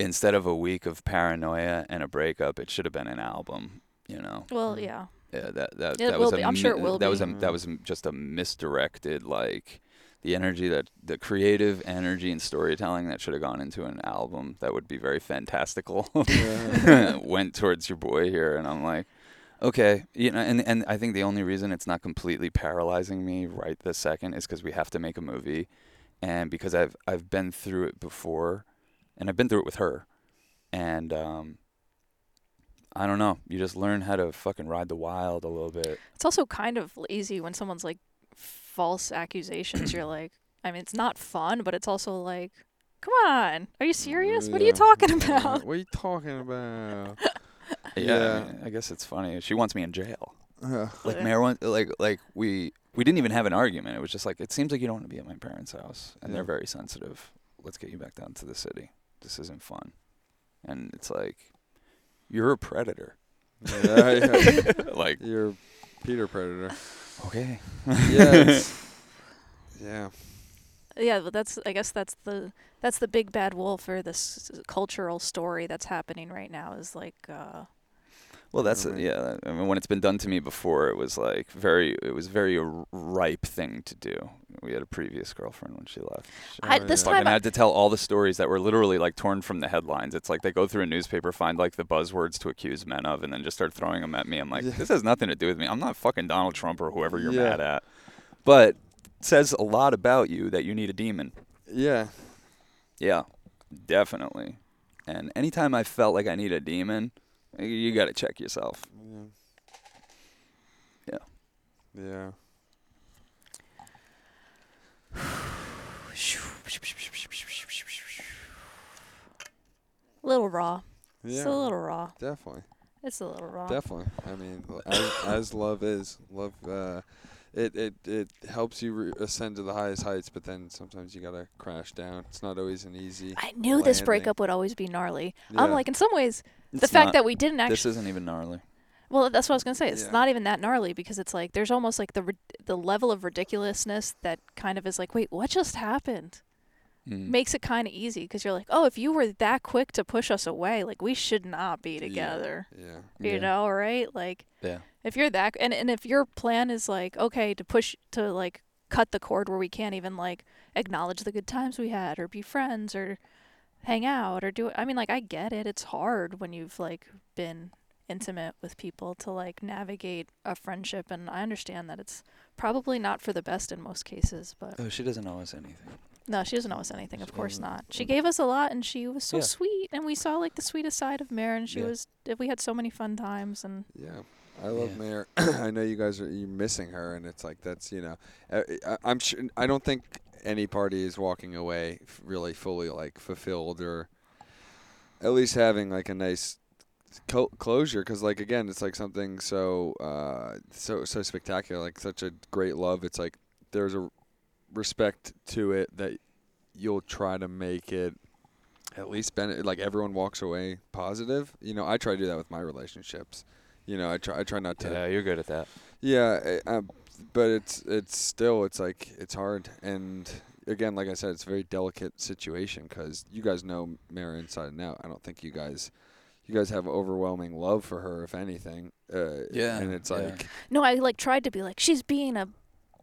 instead of a week of paranoia and a breakup, it should have been an album. You know. Well, Mm. yeah. Yeah, that that It that will was a be. I'm sure it mi- will that was a that was just a misdirected like the energy that the creative energy and storytelling that should have gone into an album that would be very fantastical (laughs) went towards your boy here and I'm like okay you know and and I think the only reason it's not completely paralyzing me right this second is cuz we have to make a movie and because I've I've been through it before and I've been through it with her and um I don't know you just learn how to fucking ride the wild a little bit It's also kind of lazy when someone's like false accusations. You're like, I mean, it's not fun, but it's also like, come on, are you serious? What are you talking about? What are you talking about? (laughs) yeah, I, mean, I guess it's funny she wants me in jail Uh, like Yeah. Mare want, like like we we didn't even have an argument. It was just like it seems like you don't want to be at my parents' house, and Yeah. they're very sensitive. Let's get you back down to the city. This isn't fun, and it's like you're a predator. yeah, yeah. (laughs) like You're Peter Predator. okay, Yeah. it's- (laughs) yeah. yeah, but that's I guess that's the that's the big bad wolf or this cultural story that's happening right now is like uh well that's Right. yeah. I mean, when it's been done to me before, it was like very it was very a r- ripe thing to do. We had a previous girlfriend when she left. She I, Oh, this yeah. time I, had to tell all the stories that were literally like torn from the headlines. It's like they go through a newspaper, find like the buzzwords to accuse men of, and then just start throwing them at me. I'm like, Yeah. this has nothing to do with me. I'm not fucking Donald Trump or whoever you're Yeah. mad at. But says a lot about you that you need a demon. Yeah. Yeah, definitely. And anytime I felt like I need a demon, you got to check yourself. Yeah. Yeah. Yeah. little raw. Yeah. It's a little raw. Definitely. It's a little raw. Definitely. I mean, as, as love is, love, uh, it, it, it helps you re- ascend to the highest heights, but then sometimes you gotta crash down. It's not always an easy. I knew this breakup would always be gnarly. I'm like, in some ways, the It's fact that we didn't actually. this isn't even gnarly. Well, that's what I was gonna say. It's Yeah. not even that gnarly because it's like there's almost like the rid- the level of ridiculousness that kind of is like, wait, what just happened? Mm. Makes it kind of easy because you're like, oh, if you were that quick to push us away, like we should not be Yeah. together. Yeah. You Yeah. know, right? Like Yeah. if you're that and and if your plan is like okay to push to like cut the cord where we can't even like acknowledge the good times we had or be friends or hang out or do I mean like I get it. It's hard when you've like been intimate with people to like navigate a friendship and I understand that it's probably not for the best in most cases, but Oh, she doesn't owe us anything. No, she doesn't owe us anything, of She course doesn't. She gave us a lot and she was so Yeah. sweet and we saw like the sweetest side of Mare and she Yeah. was we had so many fun times and Yeah. I love Yeah. Mare. (clears throat) I know you guys are you missing her, and it's like that's you know, uh, I, I'm sure. I don't think any party is walking away f- really fully like fulfilled or at least having like a nice co- closure. Because like again, it's like something so uh so so spectacular, like such a great love. It's like there's a respect to it that you'll try to make it at least benefit like everyone walks away positive. You know i try to do that with my relationships. You know i try i try not to Yeah, you're good at that. yeah, uh, um, but it's it's still it's like it's hard. And again like i said it's a very delicate situation because you guys know mara inside and out. I don't think you guys you guys have overwhelming love for her if anything. Uh, Yeah, and it's yeah. like No, I like tried to be like she's being a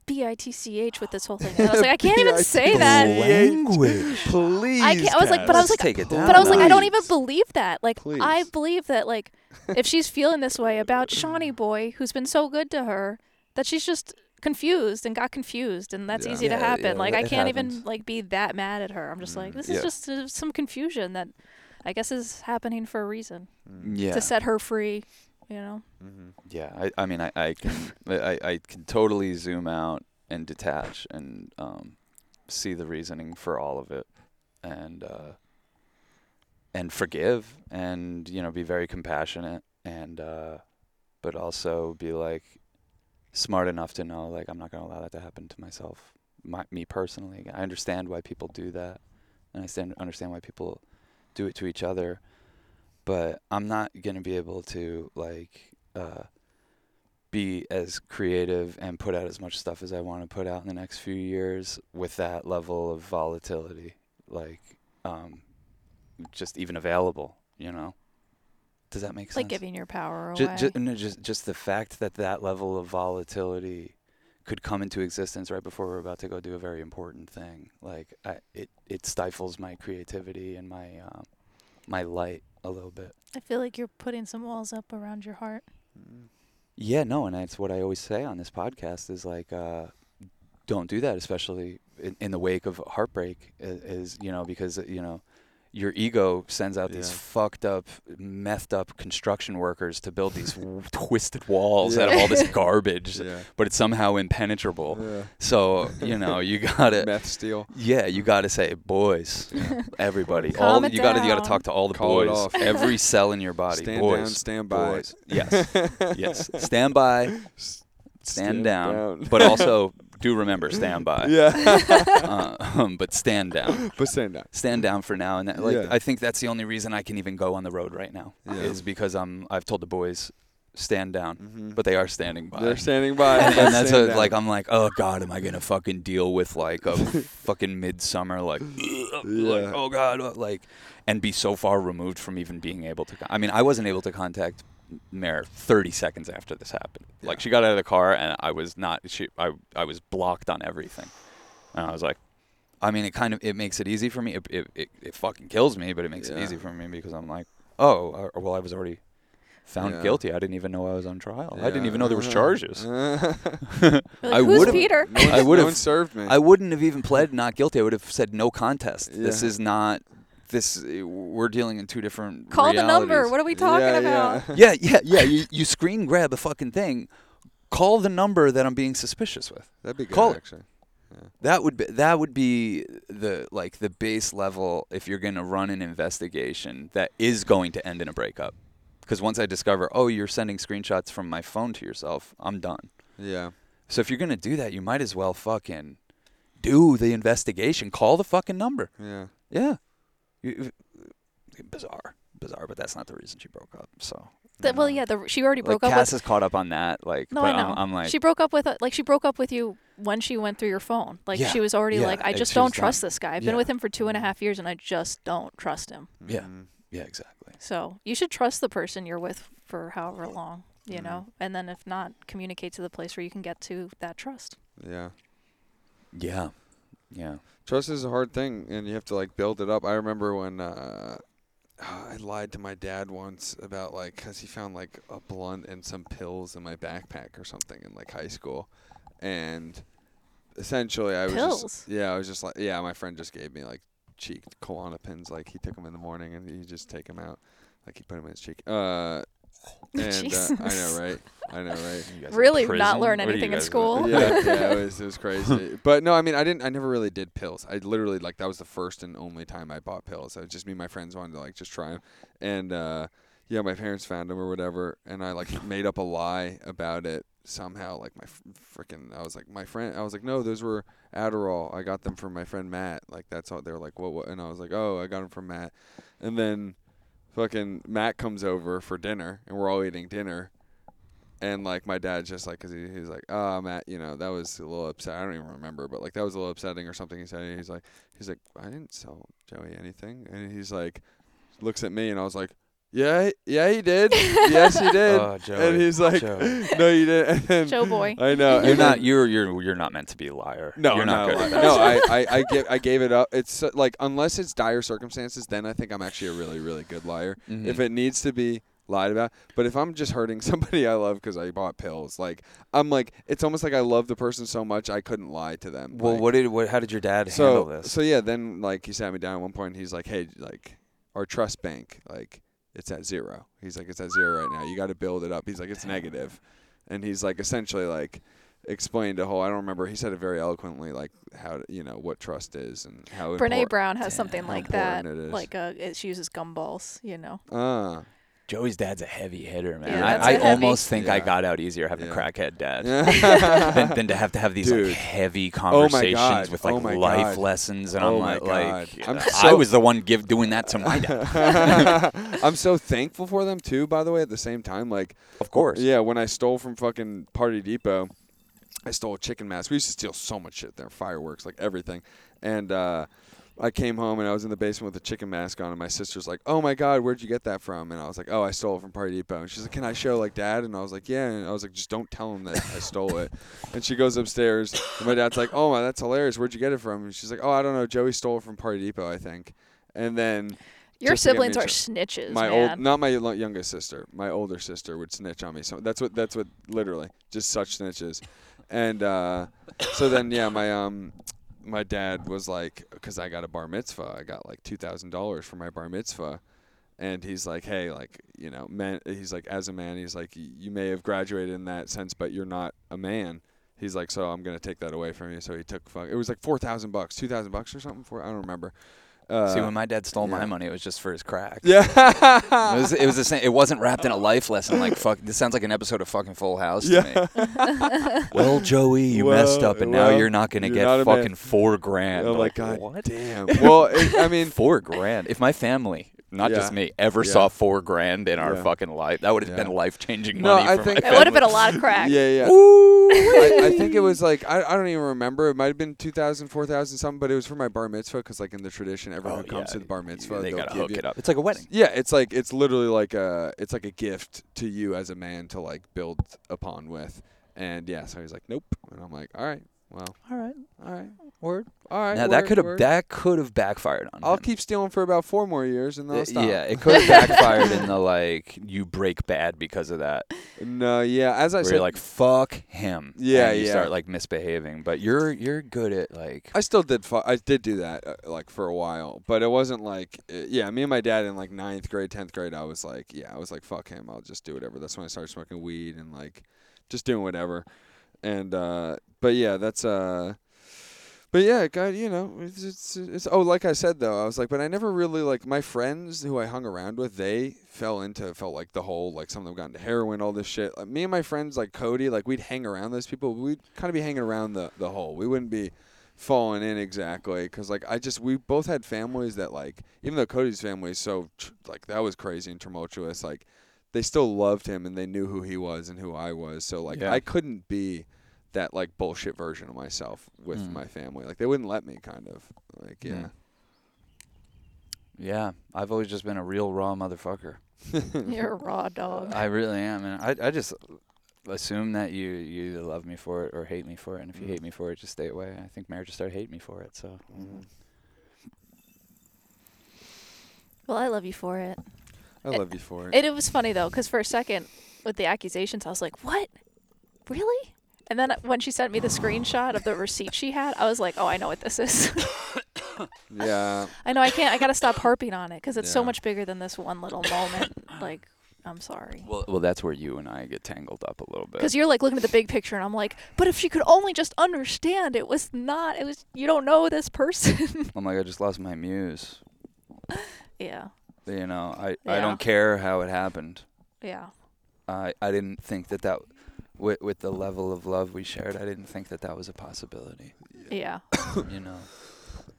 bitch with this whole thing. And I was (laughs) like, I can't even say that. Language. please I can't. I was like, but I was like, take it down. but I was like, I don't even believe that. Like, I believe that like (laughs) if she's feeling this way about Shawnee boy, who's been so good to her, that she's just confused and got confused, and that's Yeah. easy to happen. yeah, like, I can't happens. even like be that mad at her. I'm just like, Mm. this Yeah. is just uh, some confusion that I guess is happening for a reason mm, Yeah. to set her free. You know. mhm. Yeah, I, I mean, I, I can, (laughs) I, I can totally zoom out and detach and um, see the reasoning for all of it, and uh, and forgive, and you know, be very compassionate, and uh, but also be like smart enough to know, like, I'm not gonna allow that to happen to myself, my, me personally. I understand why people do that, and I stand, understand why people do it to each other but I'm not gonna be able to like uh, be as creative and put out as much stuff as I want to put out in the next few years with that level of volatility, like um, just even available. You know, does that make sense? Like giving your power away. Just, just, no, just just the fact that that level of volatility could come into existence right before we're about to go do a very important thing. Like I, it it stifles my creativity and my uh, my light a little bit. I feel like you're putting some walls up around your heart. Mm. Yeah, no, and that's what I always say on this podcast is like, uh, don't do that, especially in, in the wake of heartbreak. Is, is you know because you know your ego sends out these Yeah. fucked up, methed up construction workers to build these (laughs) twisted walls out of all this garbage, (laughs) Yeah. but it's somehow impenetrable. Yeah. So you know you gotta. (laughs) Meth steel. Yeah, you mm. got to say, boys, everybody. Calm all it you got to you got to talk to all the Call it boys. off. Every cell in your body, Stand boys. down, stand by. boys. Yes, yes. Stand by, S- stand, down, down. but also do remember stand by. (laughs) yeah. Uh, um, but stand down. but stand down. Stand down for now, and that, like Yeah. I think that's the only reason I can even go on the road right now Yeah. is because I'm I've told the boys stand down, Mm-hmm. but they are standing by. they're standing by. (laughs) and, and that's down. like I'm like, oh god, am I gonna fucking deal with like a (laughs) fucking midsummer like, like oh god, like, and be so far removed from even being able to. I mean, I wasn't able to contact Mare 30 seconds after this happened. Like she got out of the car and I was not. She I I was blocked on everything, and I was like. I mean, it kind of it makes it easy for me. It it, it, it fucking kills me, but it makes it easy for me because I'm like, oh, uh, well, I was already found Yeah. guilty. I didn't even know I was on trial. I didn't even know there was charges. (laughs) Like, I Who's would've- Peter? No I no would've- one served me. I wouldn't have even pled not guilty. I would have said no contest. This is not. This uh, we're dealing in two different. Call the number. What are we talking yeah, about? Yeah. (laughs) Yeah, yeah, yeah. You you screen grab a fucking thing. Call the number that I'm being suspicious with. That'd be good, Call it. actually. That would be that would be the like the base level if you're going to run an investigation that is going to end in a breakup. Because once I discover, oh, you're sending screenshots from my phone to yourself, I'm done. Yeah. So if you're going to do that, you might as well fucking do the investigation. Call the fucking number. Yeah. Yeah. You, bizarre. Bizarre, but that's not the reason she broke up. So. That- well, yeah, the, she already Like broke up Cass with. is caught up on that. Like, No, but I know. I'm, I'm like, she broke up with uh, like she broke up with you when she went through your phone. Like Yeah, she was already yeah, like, I just don't trust done. this guy. I've Yeah. been with him for two and a half years, and I just don't trust him. Yeah. Mhm. yeah, exactly. So you should trust the person you're with for however long, you Mhm. know, and then if not, communicate to the place where you can get to that trust. Yeah. Yeah. Yeah. Trust is a hard thing, and you have to like build it up. I remember when uh, (sighs) I lied to my dad once about like because he found like a blunt and some pills in my backpack or something in like high school, and essentially I was Pills? just yeah I was just like yeah my friend just gave me like cheek Klonopins like he took them in the morning and he just take them out like he put them in his cheek. Uh, (laughs) and uh, I know right, I know right. Really not learn What are you anything in guys- school? yeah, (laughs) yeah, it was it was crazy. But no, I mean, I didn't. I never really did pills. I literally like that was the first and only time I bought pills. It was just me, and my friends wanted to like just try them, and uh, yeah, my parents found them or whatever, and I like (laughs) made up a lie about it somehow. Like my freaking, I was like my friend. I was like, no, those were Adderall. I got them from my friend Matt. Like that's all. They were like, what? What? And I was like, oh, I got them from Matt, and then. Fucking Matt comes over for dinner, and we're all eating dinner, and like my dad's just like, cause he, he's like, oh Matt, you know that was a little upset. I don't even remember, but like that was a little upsetting or something. He said, he's like, he's like, I didn't sell Joey anything, and he's like, looks at me, and I was like, yeah, yeah, he did, (laughs) yes, he did, Oh, Joey. and he's like, Joey. (laughs) no, you didn't. And Joe boy. I know. You're and not. then- You're you're you're not meant to be a liar. no, you're not not, good. a at that. No, I, I, I (laughs) give, I gave it up. It's uh, like unless it's dire circumstances, then I think I'm actually a really, really good liar. Mhm. if it needs to be lied about. But if I'm just hurting somebody I love because I bought pills, like I'm like, it's almost like I love the person so much I couldn't lie to them. well, Like, what did what? How did your dad so handle this? so yeah. Then like he sat me down at one point. and He's like, hey, like our trust bank, like it's at zero. He's like, it's at zero right now. You got to build it up. He's like, it's negative, and he's like essentially like explained a whole. I don't remember. He said it very eloquently, like how you know what trust is and how Brene Brown has something like that. Like uh, it, she uses gumballs, you know. Ah. Joey's dad's a heavy hitter, man. Yeah, that's I, I a heavy- almost think I got out easier having Yeah. a crackhead dad (laughs) than, than to have to have these like heavy Oh conversations God. with like Oh life God. lessons, and Oh I'm my like, God. like I'm I was the one give doing that to my dad. (laughs) I'm so thankful for them too. By the way, at the same time, like of course. yeah, when I stole from fucking Party Depot, I stole a chicken mask. We used to steal so much shit there, fireworks, like everything, and uh, I came home and I was in the basement with a chicken mask on, and my sister's like, "Oh my God, where'd you get that from?" And I was like, "Oh, I stole it from Party Depot." And she's like, "Can I show like Dad?" And I was like, "Yeah." And I was like, "Just don't tell him that I stole it." And she goes upstairs, and my dad's like, "Oh my, that's hilarious. Where'd you get it from?" And she's like, "Oh, I don't know. Joey stole it from Party Depot, I think." And then Your just to get me siblings are snitches, my man. old, not my youngest sister, my older sister would snitch on me. So that's what that's what literally just such snitches. And uh, so then yeah, my um my dad was like, because I got a bar mitzvah, I got like two thousand dollars for my bar mitzvah, and he's like, hey, like you know, man, he's like, as a man, he's like, you may have graduated in that sense, but you're not a man. He's like, so I'm gonna take that away from you. So he took, fuck, it was like four thousand bucks, two thousand bucks or something. For I don't remember. Uh, See, when my dad stole yeah. my money, it was just for his crack. yeah, It was, it was the same. It wasn't wrapped in a life lesson. Like fuck, this sounds like an episode of fucking Full House to me. (laughs) well, Joey, you messed up, and now you're not gonna you're get not a man. fucking four grand. Oh my Like, god, what? damn. Well, it, I mean, (laughs) four grand. If my family, not just me, ever Yeah. saw four grand in our Yeah. fucking life, that would have Yeah. been life changing money. No. I for think- my it would have been a lot of crack. yeah, yeah. I, I think it was like I, I don't even remember. It might have been 2,000, 4,000 something, but it was for my bar mitzvah because like in the tradition, everyone Oh, who comes to the bar mitzvah, they they'll gotta hook you. it up. It's like a wedding. Yeah, it's like it's literally like a it's like a gift to you as a man to like build upon with. And yeah, so he's like, nope, and I'm like, all right, well, All right, all right, word. all right. Now that could have that could have backfired on me. I'll him. keep stealing for about four more years, and then I'll Uh, stop. Yeah, it could have (laughs) backfired in the like you break bad because of that. No, yeah, as I where said, you're like fuck him. Yeah, and you yeah. start like misbehaving, but you're you're good at like I still did. Fu- I did do that uh, like for a while, but it wasn't like uh, yeah. Me and my dad in like ninth grade, tenth grade, I was like yeah, I was like fuck him. I'll just do whatever. That's when I started smoking weed and like just doing whatever. And uh, but yeah, that's uh. But yeah, God, you know, it's, it's it's oh, like I said though, I was like, but I never really like my friends who I hung around with. They fell into felt like the whole like some of them got into heroin, all this shit. Like, me and my friends like Cody, like we'd hang around those people. We'd kind of be hanging around the the hole. We wouldn't be falling in exactly because like I just we both had families that like even though Cody's family is so like that was crazy and tumultuous like they still loved him and they knew who he was and who I was so like Yeah. I couldn't be that like bullshit version of myself with Mm. my family like they wouldn't let me kind of like yeah Mm. yeah. I've always just been a real raw motherfucker. (laughs) You're a raw dog. I really am, and I I just assume that you you either love me for it or hate me for it, and if you Mm. hate me for it, just stay away. I think marriage just started hating me for it, so. Mhm. Well, I love you for it. I love you for it And it was funny though, because for a second with the accusations, I was like, "What? Really?" And then when she sent me the screenshot of the receipt she had, I was like, "Oh, I know what this is. (laughs) yeah I know I can't. I gotta stop harping on it because it's so much bigger than this one little moment. Like, I'm sorry." Well, well, that's where you and I get tangled up a little bit. Because you're like looking at the big picture, and I'm like, but if she could only just understand, it was not. It was you don't know this person. (laughs) I'm like, I just lost my muse. yeah, You know, I I don't care how it happened. yeah, I I didn't think that that. With, with the level of love we shared, I didn't think that that was a possibility. yeah, You know,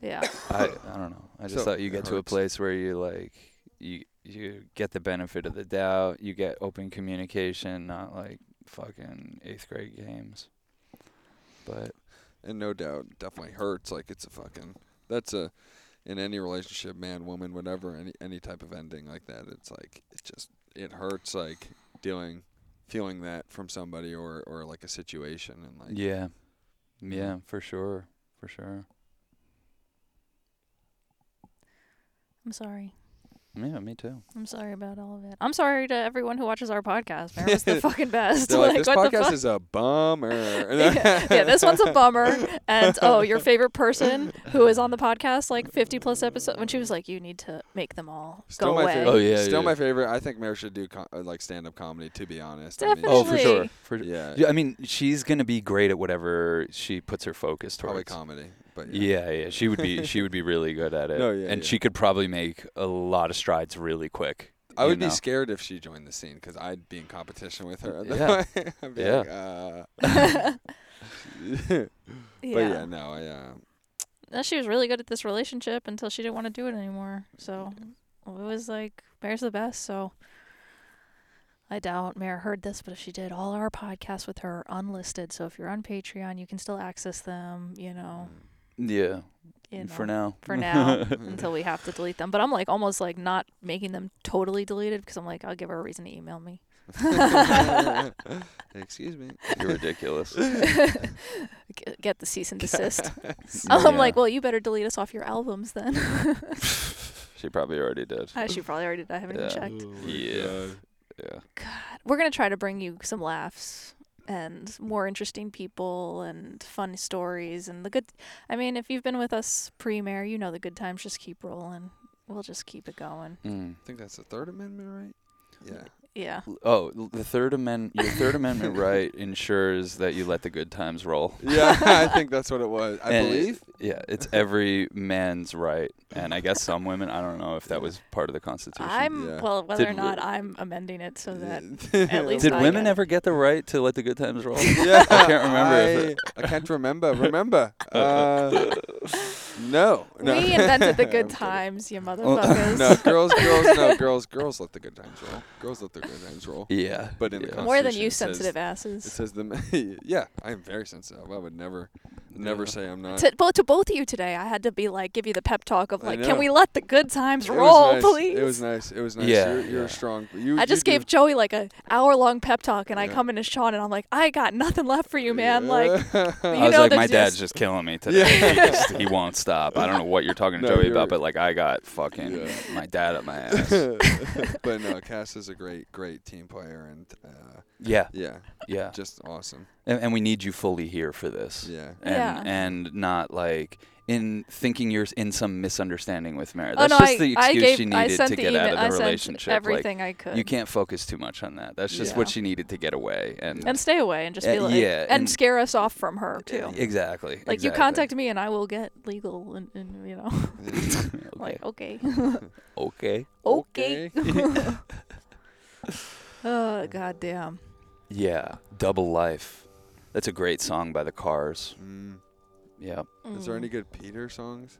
yeah. I I don't know. I just So, thought you it get to a place where you like you you get the benefit of the doubt. You get open communication, not like fucking eighth grade games. But and no doubt definitely hurts like it's a fucking that's a in any relationship man woman whatever any any type of ending like that it's like it just it hurts like dealing feeling that from somebody or or like a situation and like yeah, mm-hmm. yeah, for sure, for sure. I'm sorry. Yeah, me too. I'm sorry about all of it. I'm sorry to everyone who watches our podcast. Man, it's (laughs) the fucking best. They're like, this what the podcast is a bummer (laughs) yeah, yeah, this one's a bummer. And (laughs) oh, your favorite person who is on the podcast, like 50 plus episodes, when she was like, you need to make them all Still go my away. favorite. Oh, yeah, Still yeah. my favorite. I think Mary should do co- uh, like stand up comedy. To be honest. I mean, Definitely. Oh, for sure. For yeah. yeah, I mean, she's gonna be great at whatever she puts her focus Probably towards. comedy. But yeah. Yeah, yeah, she would be she would be really good at it. No, (laughs) yeah, and yeah. she could probably make a lot of strides really quick. I would know? be scared if she joined the scene because I'd be in competition with her. Yeah. (laughs) I'd be Yeah. like, uh. (laughs) but yeah, no, I, uh, No, she was really good at this relationship until she didn't want to do it anymore. So it was like Mare's the best. So I doubt Mare heard this, but if she did, all our podcasts with her are unlisted. So if you're on Patreon, you can still access them. You know, Yeah, you know, for now. for now (laughs) until we have to delete them. But I'm like almost like not making them totally deleted because I'm like I'll give her a reason to email me. (laughs) Excuse me. You're ridiculous. (laughs) G- Get the cease and desist. I'm Yeah. like, well, you better delete us off your albums then. she probably already did. I she probably already did. I haven't Yeah. even checked. Yeah. Yeah. God, we're gonna try to bring you some laughs and more interesting people and fun stories and the good. I mean, if you've been with us pre-Mare, you know the good times just keep rolling. We'll just keep it going. Mm. I think that's the Third Amendment, right? Yeah. Yeah. Oh, the Third Amendment. Your Third Amendment (laughs) right ensures that you let the good times roll. Yeah, I (laughs) think that's what it was. I And- believe. Yeah, it's every man's right, and I guess some women. I don't know if that was part of the Constitution. I'm Yeah. well, whether Did or w- not I'm amending it so that (laughs) at least Did I women get ever get the right to let the good times roll? Yeah, I can't remember if it- I, I can't remember. Remember? Uh, no, no. we invented the good (laughs) times, you (laughs) motherfuckers. No, girls, girls, no, (laughs) girls, girls let the good times roll. Girls let the good times roll. Yeah, But in the. More than you it says- sensitive It asses. says the yeah. I am very sensitive. I would never, never Yeah. say I'm not. To, both to both of you today, I had to be like, give you the pep talk of like, can we let the good times It roll, nice. please? It was nice. It was nice. Yeah, you're, you're yeah. strong. You, I you just do- gave Joey like a hour long pep talk, and I come into Sean, and I'm like, I got nothing left for you, man. Like, (laughs) I you was know like, there's my dad's just- just killing me today. Yeah. He, just- he won't stop. I don't know what you're talking to No, Joey about, but like, I got fucking Yeah. my dad up my (laughs) ass. but no, Cass is a great, great team player, and uh, yeah, yeah, yeah, just awesome. and, and we need you fully here for this. Yeah. and Yeah. and not like in thinking you're in some misunderstanding with Mary. oh That's no, just I, the excuse gave, she needed to get email, out of I the sent relationship. everything I could. You can't focus too much on that. That's just Yeah. what she needed to get away. And, and stay away and just Uh, be like, yeah, and, and- scare us off from her too. exactly. Like you contact me, and I will get legal, and, and you know, okay. (laughs) like okay, okay. (laughs) okay. oh (laughs) goddamn. Yeah. Double life. That's a great song by the Cars. Mm. Yeah. Is there Mm. any good Peter songs?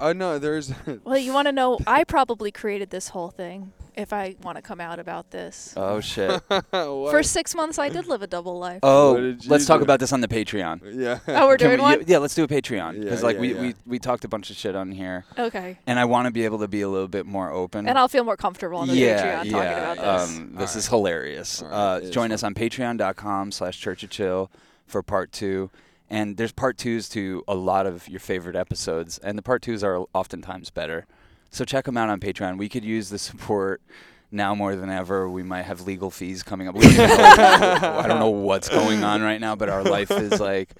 Oh no, there's. (laughs) Well, you want to know? (laughs) I probably created this whole thing. If I want to come out about this, Oh shit. (laughs) for six months I did live a double life. Oh, What did let's you talk do? about this on the Patreon. yeah. Oh, we're Can doing we- one. Yeah, let's do a Patreon because Yeah, like yeah, we, yeah. we we talked a bunch of shit on here, Okay, and I want to be able to be a little bit more open. and I'll feel more comfortable on the yeah, Patreon yeah. talking about this. Um, this All is right. hilarious. All right, Uh, it is join fun. us on patreon.com slash church of chill for part two. And there's part twos to a lot of your favorite episodes, and the part twos are oftentimes better. So check them out on Patreon. We could use the support now more than ever. We might have legal fees coming up. We I don't know what's going on right now, but our life is like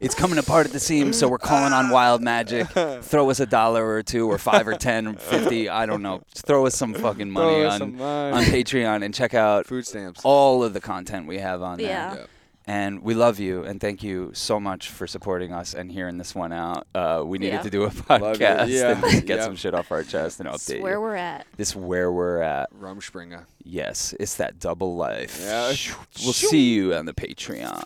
it's coming apart at the seams. So we're calling on wild magic. Throw us a dollar or two, or five or ten, or fifty. I don't know. Just throw us some fucking money Throw on some on Patreon and check out Food stamps. all of the content we have on there. Yeah. Yep. And we love you and thank you so much for supporting us and hearing this one out. Uh, we needed Yeah. to do a podcast Yeah. and (laughs) get Yep. some shit off our chest and That's update where you. we're at. This where we're at. Rumspringa. Yes, it's that double life. Yeah. We'll see you on the Patreon.